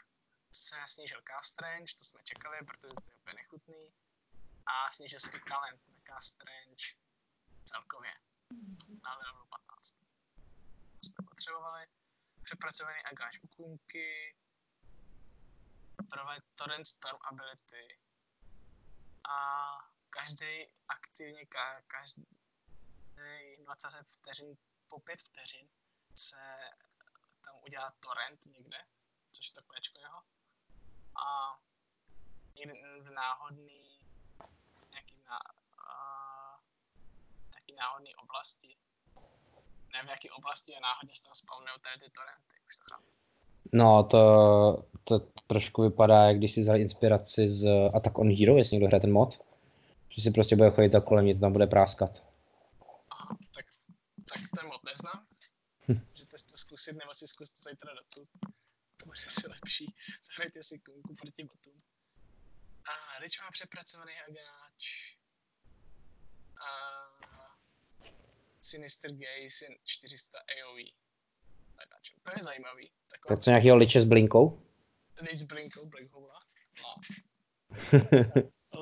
se snížil Cast Range, to jsme čekali, protože to je úplně nechutný. A i talent na Cast Range celkově na levelu 15. To jsme potřebovali. Přepracovaný agáž u Kunky, proved Torrent Storm ability a každý aktivně, ka, každý 20 vteřin po 5 vteřin se tam udělá torrent někde, což je to jeho. A náhodný na, a, nějaký náhodný oblasti. Ne v jaký oblasti je náhodně se tam spawnují tady ty torrenty, už to chápu. No, to, to trošku vypadá, jak když si vzal inspiraci z Attack on Hero, jestli někdo hraje ten mod. Že si prostě bude chodit a kolem mě to tam bude práskat. Aha, tak, tak ten mod neznám. Můžete si to zkusit, nebo si zkuste zítra do tu. To bude asi lepší. Zahrajte si kunku proti botům. A Lich má přepracovaný agáč. A Sinister Gaze je 400 AoE. To je zajímavý. Taková... Tak co nějakýho liče s blinkou? Lich s blinkou, Blackhola. No.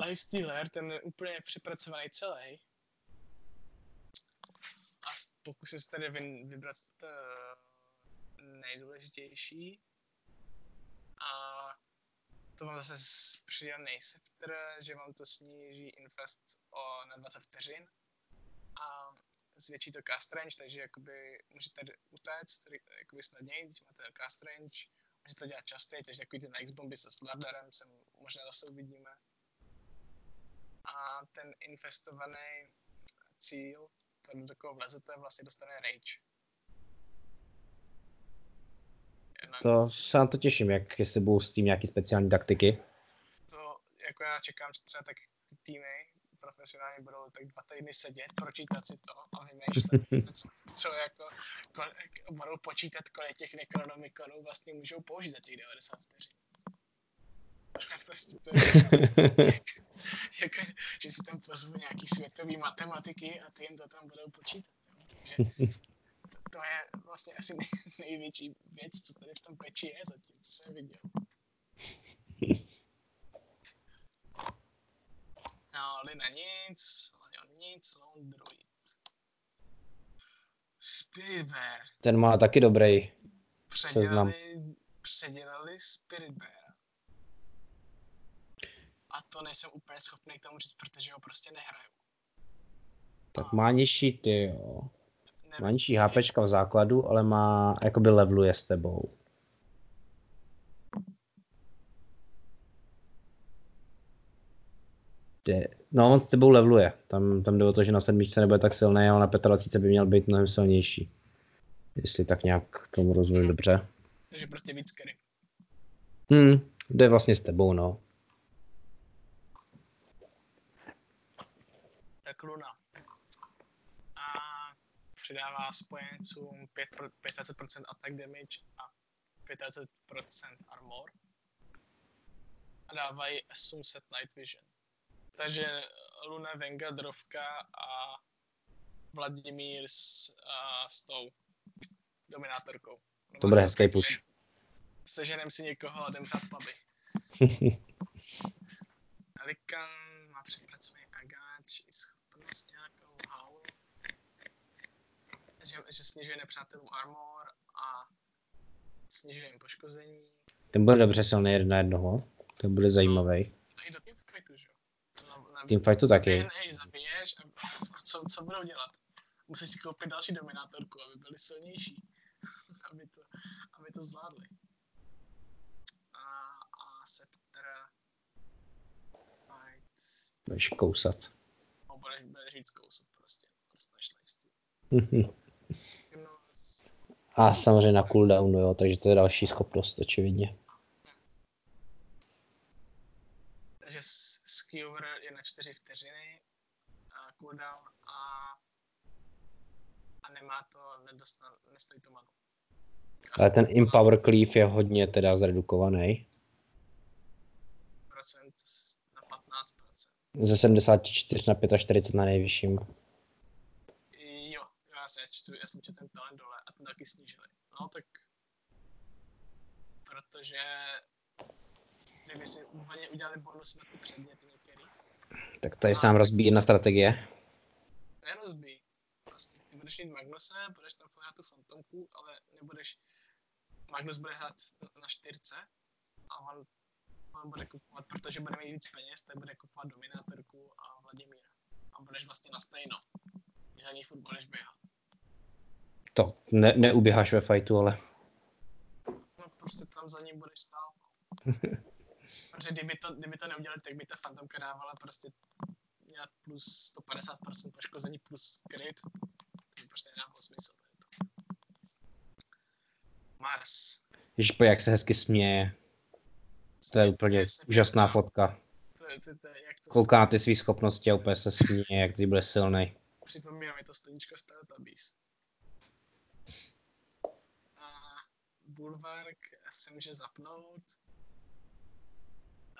Lifestealer, ten je úplně přepracovaný celý. A pokusím se tady vybrat to nejdůležitější. A to vám zase přidaný scepter, že vám to sníží infest o, na 20 vteřin zvětší to cast range, takže jakoby můžete utéct jakoby snadněji, když máte cast range, můžete to dělat častěji, takže takový ty next bomby se Slardarem se možná zase uvidíme. A ten infestovaný cíl, to do koho vlezete, vlastně dostane rage. To se na to těším, jak jestli budou s tím nějaký speciální taktiky. To, jako já čekám, že třeba tak ty týmy profesionálně budou tak dva týdny sedět, pročítat si to a vymýšlet, co jako, kol, budou počítat, kolik těch nekronomikonů vlastně můžou použít za těch 90 vteřin. Prostě to je, jak, jako, že si tam pozvu nějaký světový matematiky a ty jim to tam budou počítat. Takže to je vlastně asi nej, největší věc, co tady v tom peči je zatím, co jsem viděl. No, Lina nic, Leon nic, Lone Druid. Spirit Bear. Ten má taky dobrý předělali, předělali Spirit Bear. A to nejsem úplně schopný k tomu říct, protože ho prostě nehraju. Tak má nižší ty, jo. Má nižší HP v základu, ale má, jakoby leveluje s tebou. De, no, on s tebou leveluje. Tam, tam jde o to, že na sedmičce nebude tak silný, ale na 25 by měl být mnohem silnější. Jestli tak nějak tomu rozumím dobře. Takže prostě víc carry. Hmm, jde vlastně s tebou, no. Tak Luna přidává spojencům 5, 25% attack damage a 25% armor. A dávají Assumed Night Vision. Takže Luna Vengadrovka a Vladimír s, a, s tou dominátorkou. To bude hezký push. Seženem si někoho a jdem hrát puby. Alikan má přepracovaný agáč i schopnost nějakou haul že, že snižuje nepřátelům armor a snižuje jim poškození. Ten bude dobře silný jeden na jednoho. To bude zajímavý. No, i do teamfightu, že jo? Na, na teamfightu taky. DNA zabiješ a, co, co budou dělat? Musíš si koupit další dominátorku, aby byli silnější. aby, to, aby to zvládli. A, a Scepter... Budeš kousat. No, budeš, budeš víc kousat prostě. Dostaneš lifesteal. A samozřejmě na cooldownu, jo, takže to je další schopnost, očividně. Takže Skewer je na 4 vteřiny a cooldown a, a nemá to, nedostan, nestojí to manu. Ale ten Empower Cleave je hodně teda zredukovaný. Procent na 15%. Ze 74 na 45 na nejvyšším. Jo, já se čtu, já jsem četl ten talent dole a ten taky snížili. No tak, protože kdyby si úplně udělali bonus na ty předměty. Tak tady se nám rozbíjí jedna strategie. Nerozbíjí. Vlastně, ty budeš mít Magnuse, budeš tam hrát tu fantomku, ale nebudeš... Magnus bude hrát na čtyřce a on, on bude kupovat, protože bude mít víc peněz, tak bude kupovat Dominátorku a Vladimíra. A budeš vlastně na stejno. Za ní furt budeš běhat. To ne, neuběháš ve fightu, ale... No prostě tam za ním budeš stát. Protože kdyby to, kdyby to neudělali, tak by ta fantomka dávala prostě měla plus 150% poškození plus crit. To by prostě nedávalo smysl. To. Mars. Ježiš, jak se hezky směje. To je úplně úžasná fotka. Kouká na ty svý schopnosti a úplně se směje, jak ty bude silný. Připomíná mi to stanička z Teletubbies. Bulwark se může zapnout.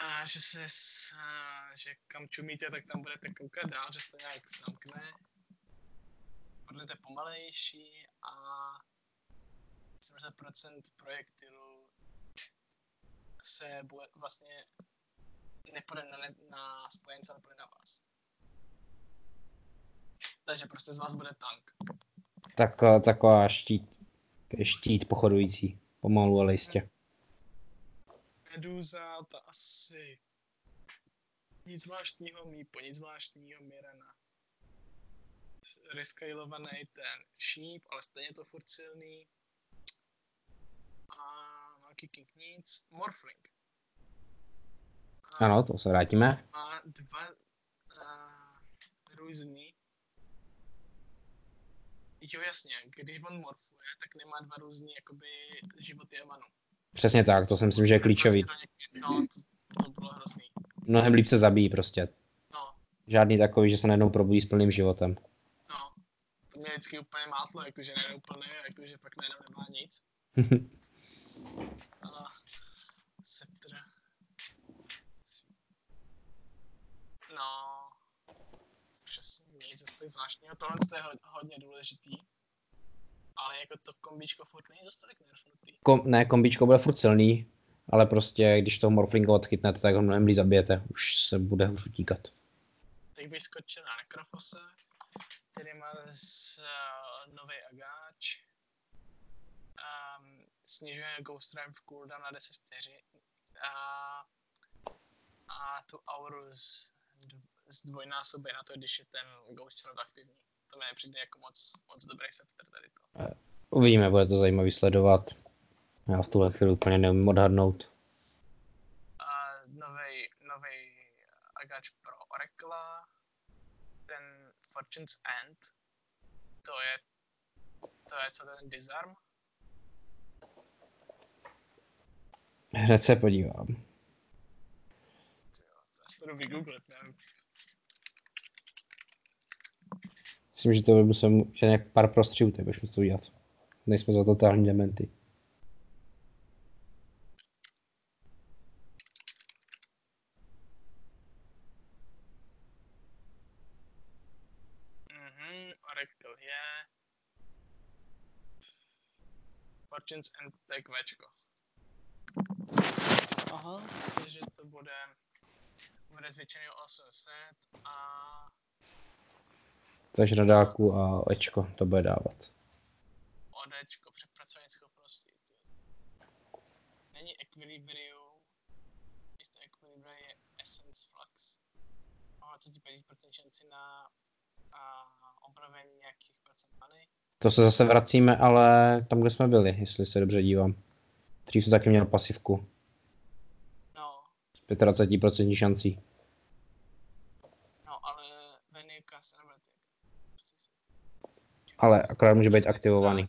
A že se, a, že kam čumíte, tak tam budete koukat dál, že se to nějak zamkne. Budete pomalejší a 70% projektilů se bude, vlastně nepůjde na, na spojence, ale půjde na vás. Takže prostě z vás bude tank. Tak, eh, taková štít, štít pochodující, pomalu, ale jistě. Meduza, ta asi nic zvláštního Mípo, nic zvláštního Mirena. Rescalovaný ten šíp, ale stejně to furt silný. A Monkey King nic. Morphling. A ano, to se vrátíme. Má dva uh, různý. Jo, jasně, když on morfuje, tak nemá dva různý jakoby životy a manu. Přesně tak, to si myslím, že je klíčový. No, to, to bylo hrozný. Mnohem líp se zabíjí prostě. No, Žádný takový, že se najednou probudí s plným životem. no. To mě vždycky úplně mátlo, jak to, že najednou plný a jak to, že pak najednou nemá nic. No, přesně nic zase tak zvláštního. Tohle je ho- hodně důležitý. Ale jako to kombíčko furt není zase tolik nerfnutý. Kom, ne, kombičko bude furt silný, ale prostě když toho Morflinga odchytnete, tak ho mnohem zabijete. Už se bude hůř utíkat. Tak bych skočil na Necrofose, který má z, uh, nový agáč. Um, snižuje Ghost Drive cooldown na 10 vteřin. A, a tu auru z, zdvojnásobí na to, když je ten Ghost Shield aktivní. To mi nepřijde jako moc, moc dobrý scepter tady to. Uvidíme, bude to zajímavý sledovat. Já v tuhle chvíli úplně neumím odhadnout. A nový, nový agáč pro Oracle, ten Fortune's End, to je, to je co ten Disarm, Hned se podívám. Tyjo, to asi to vygooglit, nevím. Myslím, že to by musel, že nějak pár prostřihů, tak bychom to udělat. Nejsme za totální dementy. Mhm. Fortune's je kvéčko. Aha, Takže to bude, bude zvětšený o 800 a Takže na dálku a Ečko to bude dávat. ODčko, přepracování schopností. ty. Není Equilibrium, místo Equilibria je Essence Flux. Má 25% šanci na a obnovení nějakých procent many. To se zase vracíme, ale tam, kde jsme byli, jestli se dobře dívám. Dřív jsem taky měl pasivku No, s 25% šancí. no, ale Venika se nebude týkat. Prostě se Ale akorát může být aktivovaný.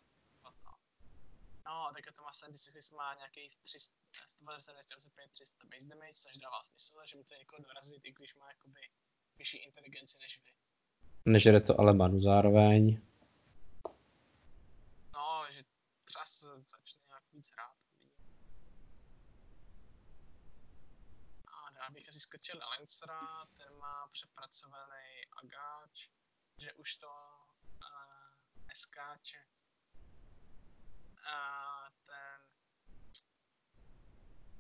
No, tak to má nějaký 300, 195, 300 base damage, což dává smysl, že můžete někoho dorazit, i když má jakoby vyšší inteligenci než vy. Nežere to ale manu zároveň. No, že třeba se začne nějak víc hrát. A dál bych asi skočil na Lancera, ten má přepracovaný agáč, že už to eskáče. A ten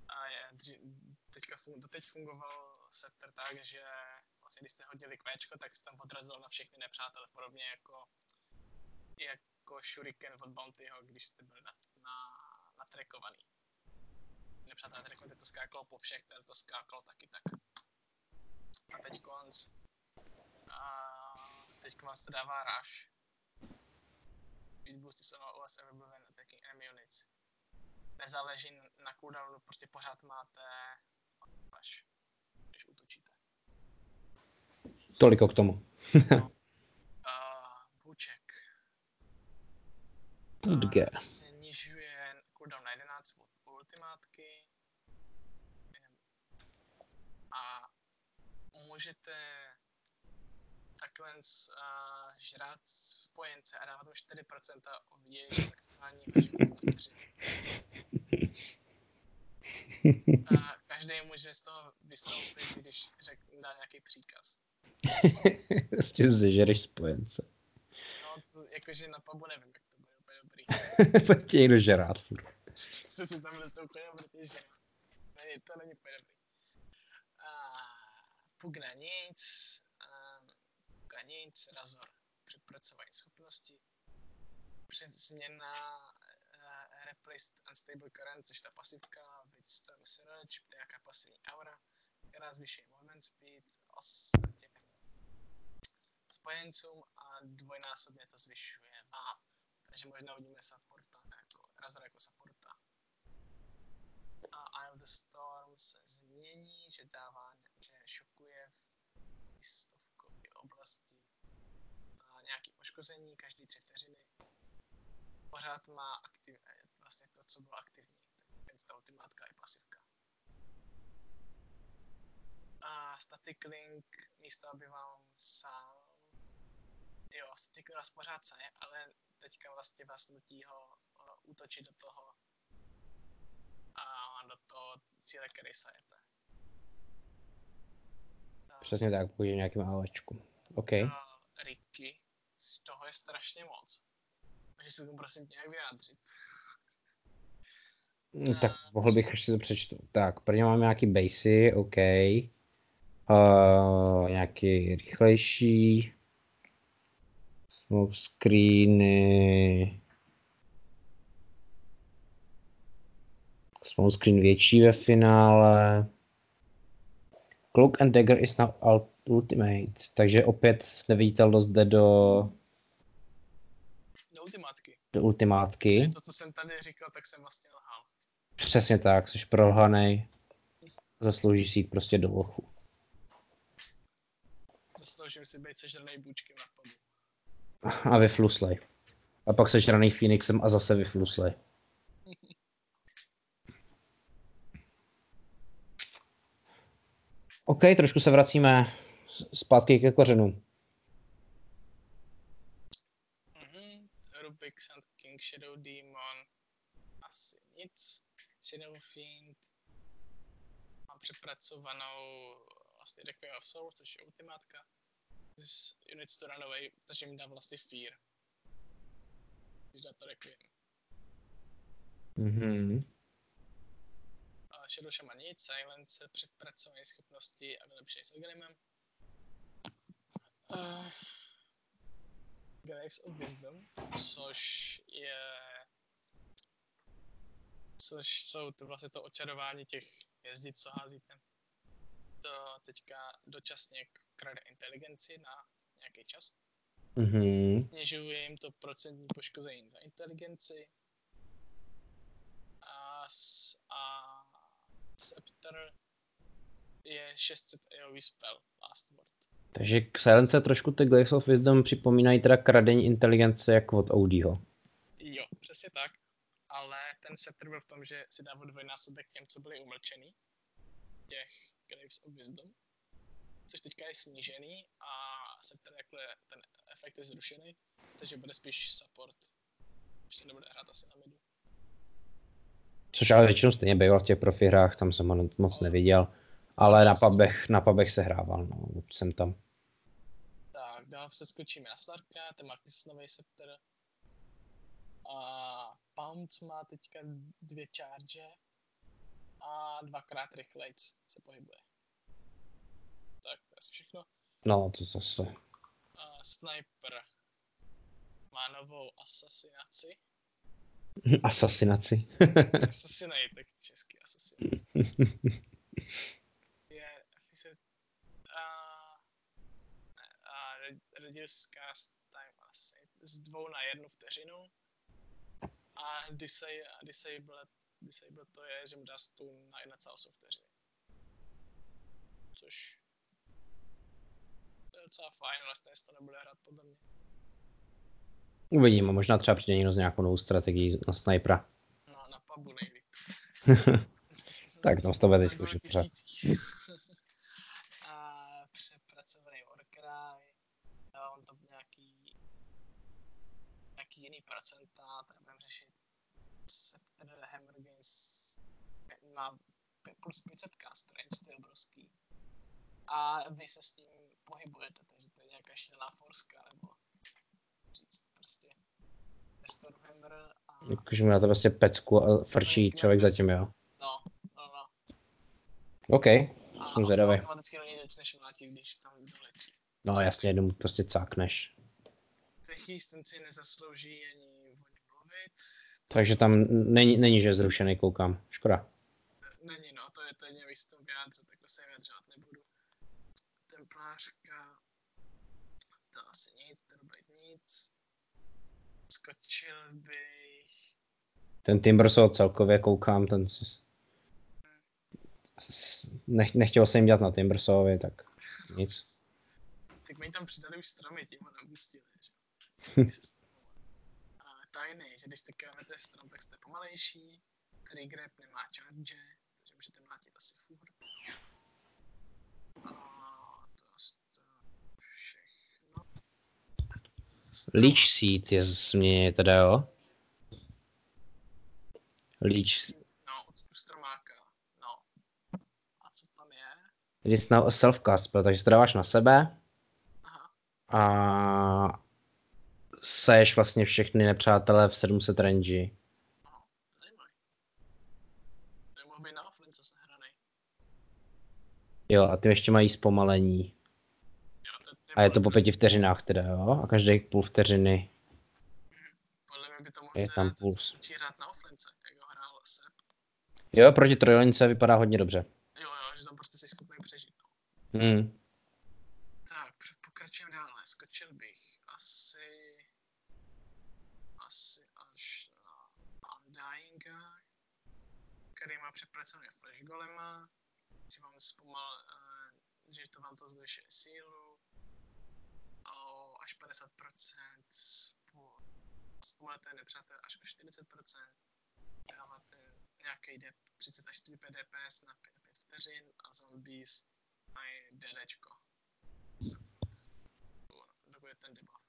a je, teďka fun, doteď fungoval Scepter tak, že vlastně když jste hodili kvéčko, tak se tam odrazil na všechny nepřátele, podobně jako jako Shuriken od Bountyho, když jste byli na, na, natrekovaný. Nepřátelé natrekovaný, tak to skákalo po všech, tady to skákalo taky tak. A teď konc. A teď vás to dává rush. Speed boosty jsou OS every when attacking enemy units. Nezáleží na cooldownu, prostě pořád máte rush, když útočíte. Toliko k tomu. Uh, Buček. Budge. Snižuje cooldown na 11 od ultimátky. A můžete takhle uh, žrát spojence a dávat mu 4% o jejich vteřiny. A každý může z toho vystoupit, když řek, dá nějaký příkaz. prostě zežereš spojence. No, to, jakože na pubu nevím, jak to bude úplně dobrý. Pojď tě někdo žerát furt. to si tam vystoupit, protože že není, to není úplně dobrý. A, puk na nic, a, puk na nic, razor, přepracování schopnosti, změna uh, replaced unstable current, což ta pasivka, with storm surge, to je nějaká pasivní aura, která zvyšuje movement speed, ostatně spojencům a dvojnásobně to zvyšuje vám. Takže možná uvidíme supporta, jako, razor jako supporta. A Eye of the Storm se změní, že dává, že šokuje v stovkové oblasti a nějaký poškození každý tři vteřiny. Pořád má aktiv, vlastně to, co bylo aktivní, tak ta ultimátka je pasivka. A static link, místo aby vám sál jo, Static nás pořád saje, ale teďka vlastně vás nutí ho uh, útočit do toho a do toho cíle, který sajete. Přesně tak, půjde nějakým AOčku. OK. Ricky, z toho je strašně moc. Takže se tomu prosím nějak vyjádřit. No, tak mohl bych ještě to přečtu. Tak, prvně máme nějaký basy, OK. Uh, nějaký rychlejší. Smoke screeny. Smoke screen větší ve finále. Cloak and Dagger is now ultimate, takže opět neviditelnost jde do... Do ultimátky. Do ultimátky. To, co jsem tady říkal, tak jsem vlastně lhal. Přesně tak, jsi prolhanej. Zaslouží si jít prostě do lochu. Zasloužím si být sežranej bůčkem na podu a vyfluslej. A pak seš raný Phoenixem a zase vyfluslej. OK, trošku se vracíme zpátky ke kořenu. Mm-hmm. Rubik, Sand King, Shadow Demon, asi nic. Shadow Fiend, mám přepracovanou vlastně Requiem of Souls, což je ultimátka this units to run away, takže mi dá vlastně fear. Když dá to Requiem. Mhm. Shadow Shaman nic, Silence, předpracované schopnosti a vylepšení s Algrimem. Uh, Graves of Wisdom, což je což jsou to vlastně to očarování těch hvězdic, co házíte. To teďka dočasně krade inteligenci na nějaký čas. Mm-hmm. Snižuje jim to procentní poškození za inteligenci. A, s, a Scepter je 600 AoE spell, last word. Takže k Silence trošku ty Glyphs of Wisdom připomínají teda kradení inteligence jako od Audiho. Jo, přesně tak. Ale ten Scepter byl v tom, že si dával dvojnásobek těm, co byli umlčený. Těch Glyphs of Wisdom což teďka je snížený a se ten, jakhle, ten efekt je zrušený, takže bude spíš support. Už se nebude hrát asi na midu. Což ale většinou stejně býval v těch profi hrách, tam jsem ho moc neviděl. Ale na pubech, na pubech se hrával, no, jsem tam. Tak, dál přeskočíme na Slarka, ten má nový scepter. A Pounce má teďka dvě charge a dvakrát rychlejc se pohybuje tak to je asi všechno. No, to zase. Uh, sniper má novou asasinaci. Asasinaci. Assassinate, tak český asasinaci. je, se, uh, reduce cast time assassinate z dvou na jednu vteřinu. A disable, disable, disable to je, že mu dá stun na 1,8 vteřiny. Což docela fajn, ale stejně to nebude hrát podle mě. Uvidíme, možná třeba přijde někdo s nějakou novou strategií na snipera. No, na pubu nejlíp. tak tam to bude zkoušet třeba. a přepracovaný Warcry, jo, on to nějaký, nějaký jiný procenta, tak budeme řešit Scepter Hammer Games má plus 500 strange, to je obrovský. A vy se s tím pohybujete, takže to je nějaká šílená forska, nebo říct prostě Stormhammer a... Jakože má to vlastně pecku a frčí člověk zatím, jo? No, no, no. OK, A jsem zvědavý. automaticky do něj začneš mlátit, když tam doletí. No jasně, jenom prostě cákneš. Techy stenci nezaslouží ani o mluvit. Takže tam není, není že je zrušený, koukám. Škoda. Není, no, to je to jedině, abych se to vyjádřil, takhle se vyjadřovat nebudu. Templářka, to asi nic, to být nic. Skočil bych, Ten Timbersaw celkově koukám, ten... Nech, nechtěl jsem dělat na Timbersawovi, tak nic. tak mi tam přidali už stromy, tím ho napustili, že? Tajný, že když tekáme strom, tak jste pomalejší, grab nemá charge, můžete mlátit asi furt. A to všechno. Leech Seed je změně teda, jo? Leech, No, od u stromáka, no. A co tam je? it's now a self-cast takže to dáváš na sebe Aha, a seješ vlastně všechny nepřátelé v 700 range. aha, zajímavý. To je mohl být na offlince sehranej. Jo, a ty ještě mají zpomalení. A je to po pěti vteřinách teda, jo? A každý půl vteřiny Podle mě by to mohl je tam puls. hrát na offlince, jak ho hrál Sep. Jo, proti trojlince vypadá hodně dobře. Jo, jo, že tam prostě jsi schopný přežít. No. Hmm. Tak, pr- pokračujeme dále. Skočil bych asi... Asi až na Undyinga, který má přepracovaný Flash Golema, že vám zpomal, uh, že to vám to zvyšuje sílu o až 50%, spo- zpomalete nepřátel až o 40%, dáváte nějaký dep, 30 až 35 DPS na 5, 5 vteřin a zombies mají DDčko. Dokud je ten debuff.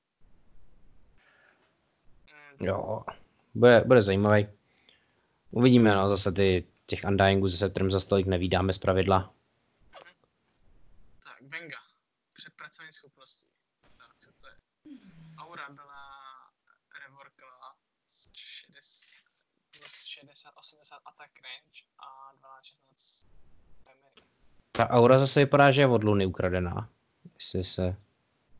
Mm, Jo, bude, bude zajímavý. Uvidíme, no, zase ty, těch Undyingů zase trm za stolik nevídáme z pravidla. Tak, Venga. Přepracování schopností. Tak, co to je? Aura byla reworkla z 60, plus 60, 80 attack range a 12, 16 memory. Ta aura zase vypadá, že je od Luny ukradená. Jestli se...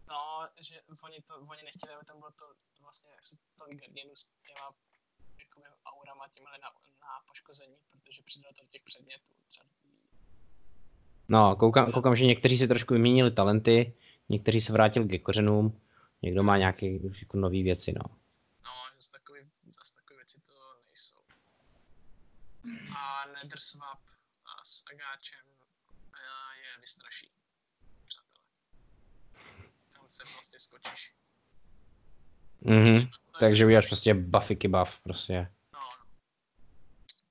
No, že oni, to, oni nechtěli, aby tam bylo to vlastně jak se guardianů s těma jakoby aurama těmhle na, na poškození, protože přidali to těch předmětů. Třeba No, koukám, koukám, že někteří si trošku vyměnili talenty, někteří se vrátili ke kořenům, někdo má nějaké jako nové věci, no. No, zase takový, zase takové věci to nejsou. A Nether Swap a s Agáčem eh, je vystraší. Přátelé. Tam se vlastně skočíš. Mhm. Takže uděláš prostě buffy buff, prostě. No,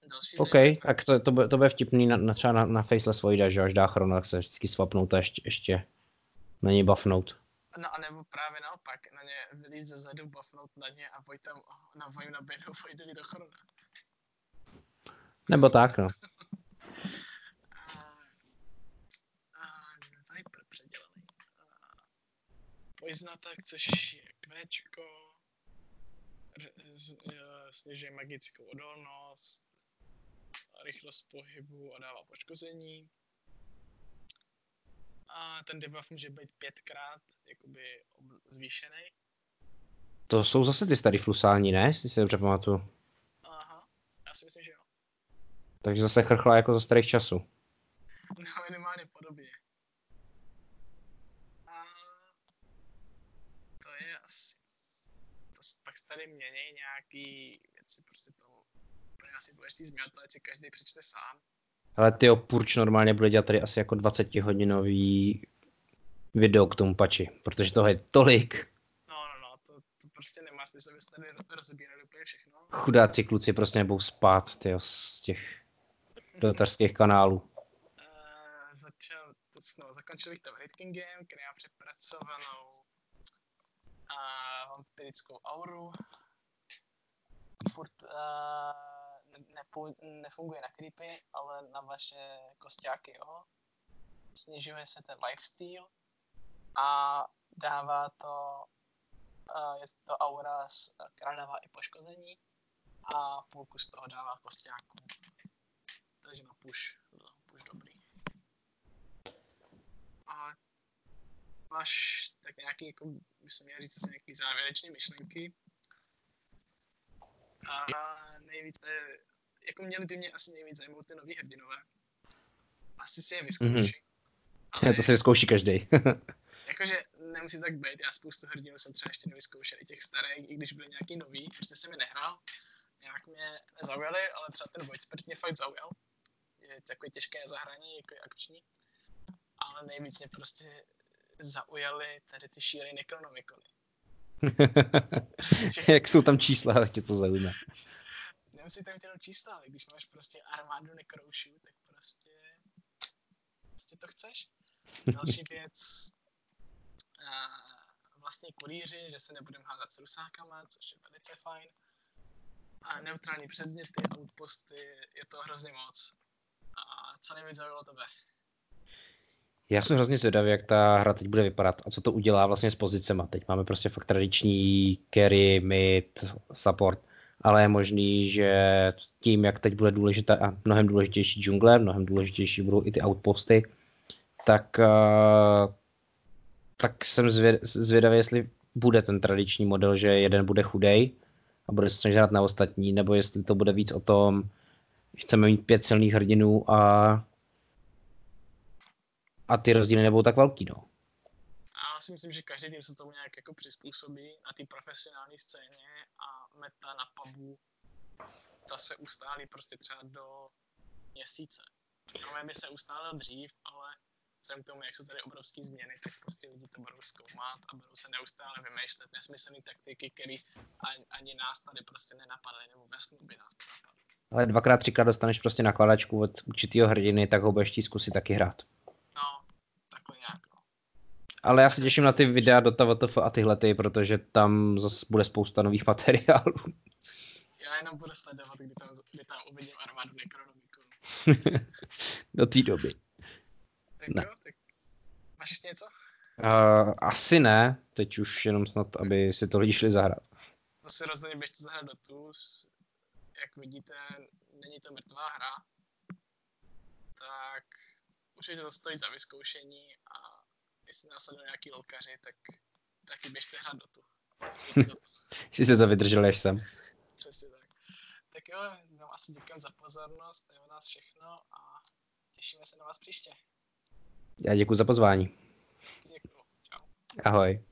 no. OK, tak to, to, bude, to bude vtipný na, na třeba na, na Faceless Voida, že až dá chrona, tak se vždycky swapnout a ještě, ještě na něj buffnout. No a nebo právě naopak, na ně vylíz ze zadu, buffnout na ně a Vojta na Voju naběhnou Vojtovi do chrona. Nebo tak, no. A, a Viper předělaný. A Poison Attack, což je z- eh, snižuje magickou odolnost, rychlost pohybu a dává poškození. A ten debuff může být pětkrát jakoby ob- zvýšený. To jsou zase ty starý flusální, ne? Jestli si dobře pamatuju. Aha, já si myslím, že jo. Takže zase chrchla jako za starých časů. No, minimálně podobně. A to je asi... To s- pak se tady mění nějaký věci, prostě to... Je asi důležitý změnit, to si každý přečte sám. Ale ty Purč normálně bude dělat tady asi jako 20 hodinový video k tomu pači, protože toho je tolik. No, no, no, to, to prostě nemá smysl, abyste tady rozbírali úplně všechno. Chudáci kluci prostě nebudou spát, tyjo, z těch dotařských kanálů. Uh, začal, to, no, zakončil bych to Red Kingem, který má přepracovanou a vampirickou auru. Furt uh, nepů, nefunguje na creepy, ale na vaše kostiáky, jo. Snižuje se ten lifesteal a dává to, uh, je to aura z kráľová i poškození a půlku z toho dává kostiáku. Takže na push, push dobrý. A máš tak nějaký, jako, bych měl říct asi nějaký závěrečné myšlenky. A nejvíce, jako měli by mě asi nejvíc zajímat ty nový hrdinové. Asi si je vyzkouší. Mm-hmm. Ale... To se vyzkouší každý. jakože nemusí tak být, já spoustu hrdinů jsem třeba ještě nevyzkoušel, i těch starých, i když byly nějaký nový, prostě jsem mi nehrál, nějak mě nezaujaly, ale třeba ten Voidspert mě fakt zaujal. Je takový těžké zahrání, jako akční. Ale nejvíc mě prostě zaujaly tady ty šílené nekronomikony. Jak jsou tam čísla, tak tě to zajímá. Nemusí tam jenom čísla, ale když máš prostě armádu nekroušů, tak prostě, prostě to chceš. Další věc, vlastně kurýři, že se nebudeme hádat s rusákama, což je velice fajn. A neutrální předměty, outposty, je to hrozně moc. A co nejvíc zaujalo tebe? Já jsem hrozně zvědavý, jak ta hra teď bude vypadat a co to udělá vlastně s pozicema. Teď máme prostě fakt tradiční carry, mid, support, ale je možný, že tím, jak teď bude důležitá a mnohem důležitější džungle, mnohem důležitější budou i ty outposty, tak, uh, tak jsem zvědavý, jestli bude ten tradiční model, že jeden bude chudej a bude se snažit na ostatní, nebo jestli to bude víc o tom, chceme mít pět silných hrdinů a a ty rozdíly nebudou tak velký, no. A já si myslím, že každý tým se tomu nějak jako přizpůsobí na té profesionální scéně a meta na pubu ta se ustálí prostě třeba do měsíce. No, by se ustálil dřív, ale vzhledem k tomu, jak jsou tady obrovské změny, tak prostě lidi to budou zkoumat a budou se neustále vymýšlet nesmyslné taktiky, které ani nás tady prostě nenapadly, nebo ve snu by nás napadly. Ale dvakrát, třikrát dostaneš prostě nakladačku od určitého hrdiny, tak ho budeš zkusit taky hrát. Ale já se těším na ty videa do TVTF a tyhle ty, protože tam zase bude spousta nových materiálů. Já jenom budu sledovat, kdy tam, kdy tam uvidím armádu Necronomicon. do té doby. Tak ne. jo, tak máš ještě něco? Uh, asi ne, teď už jenom snad, aby si to lidi šli zahrát. To si rozhodně běžte zahrát do TUS. Jak vidíte, není to mrtvá hra. Tak určitě to stojí za vyzkoušení a jestli nás do nějaký lolkaři, tak taky běžte hrát do tu. Že se to vydrželi až sem. Přesně tak. Tak jo, vám asi děkujeme za pozornost, to je nás všechno a těšíme se na vás příště. Já děkuji za pozvání. Děkuji, čau. Ahoj.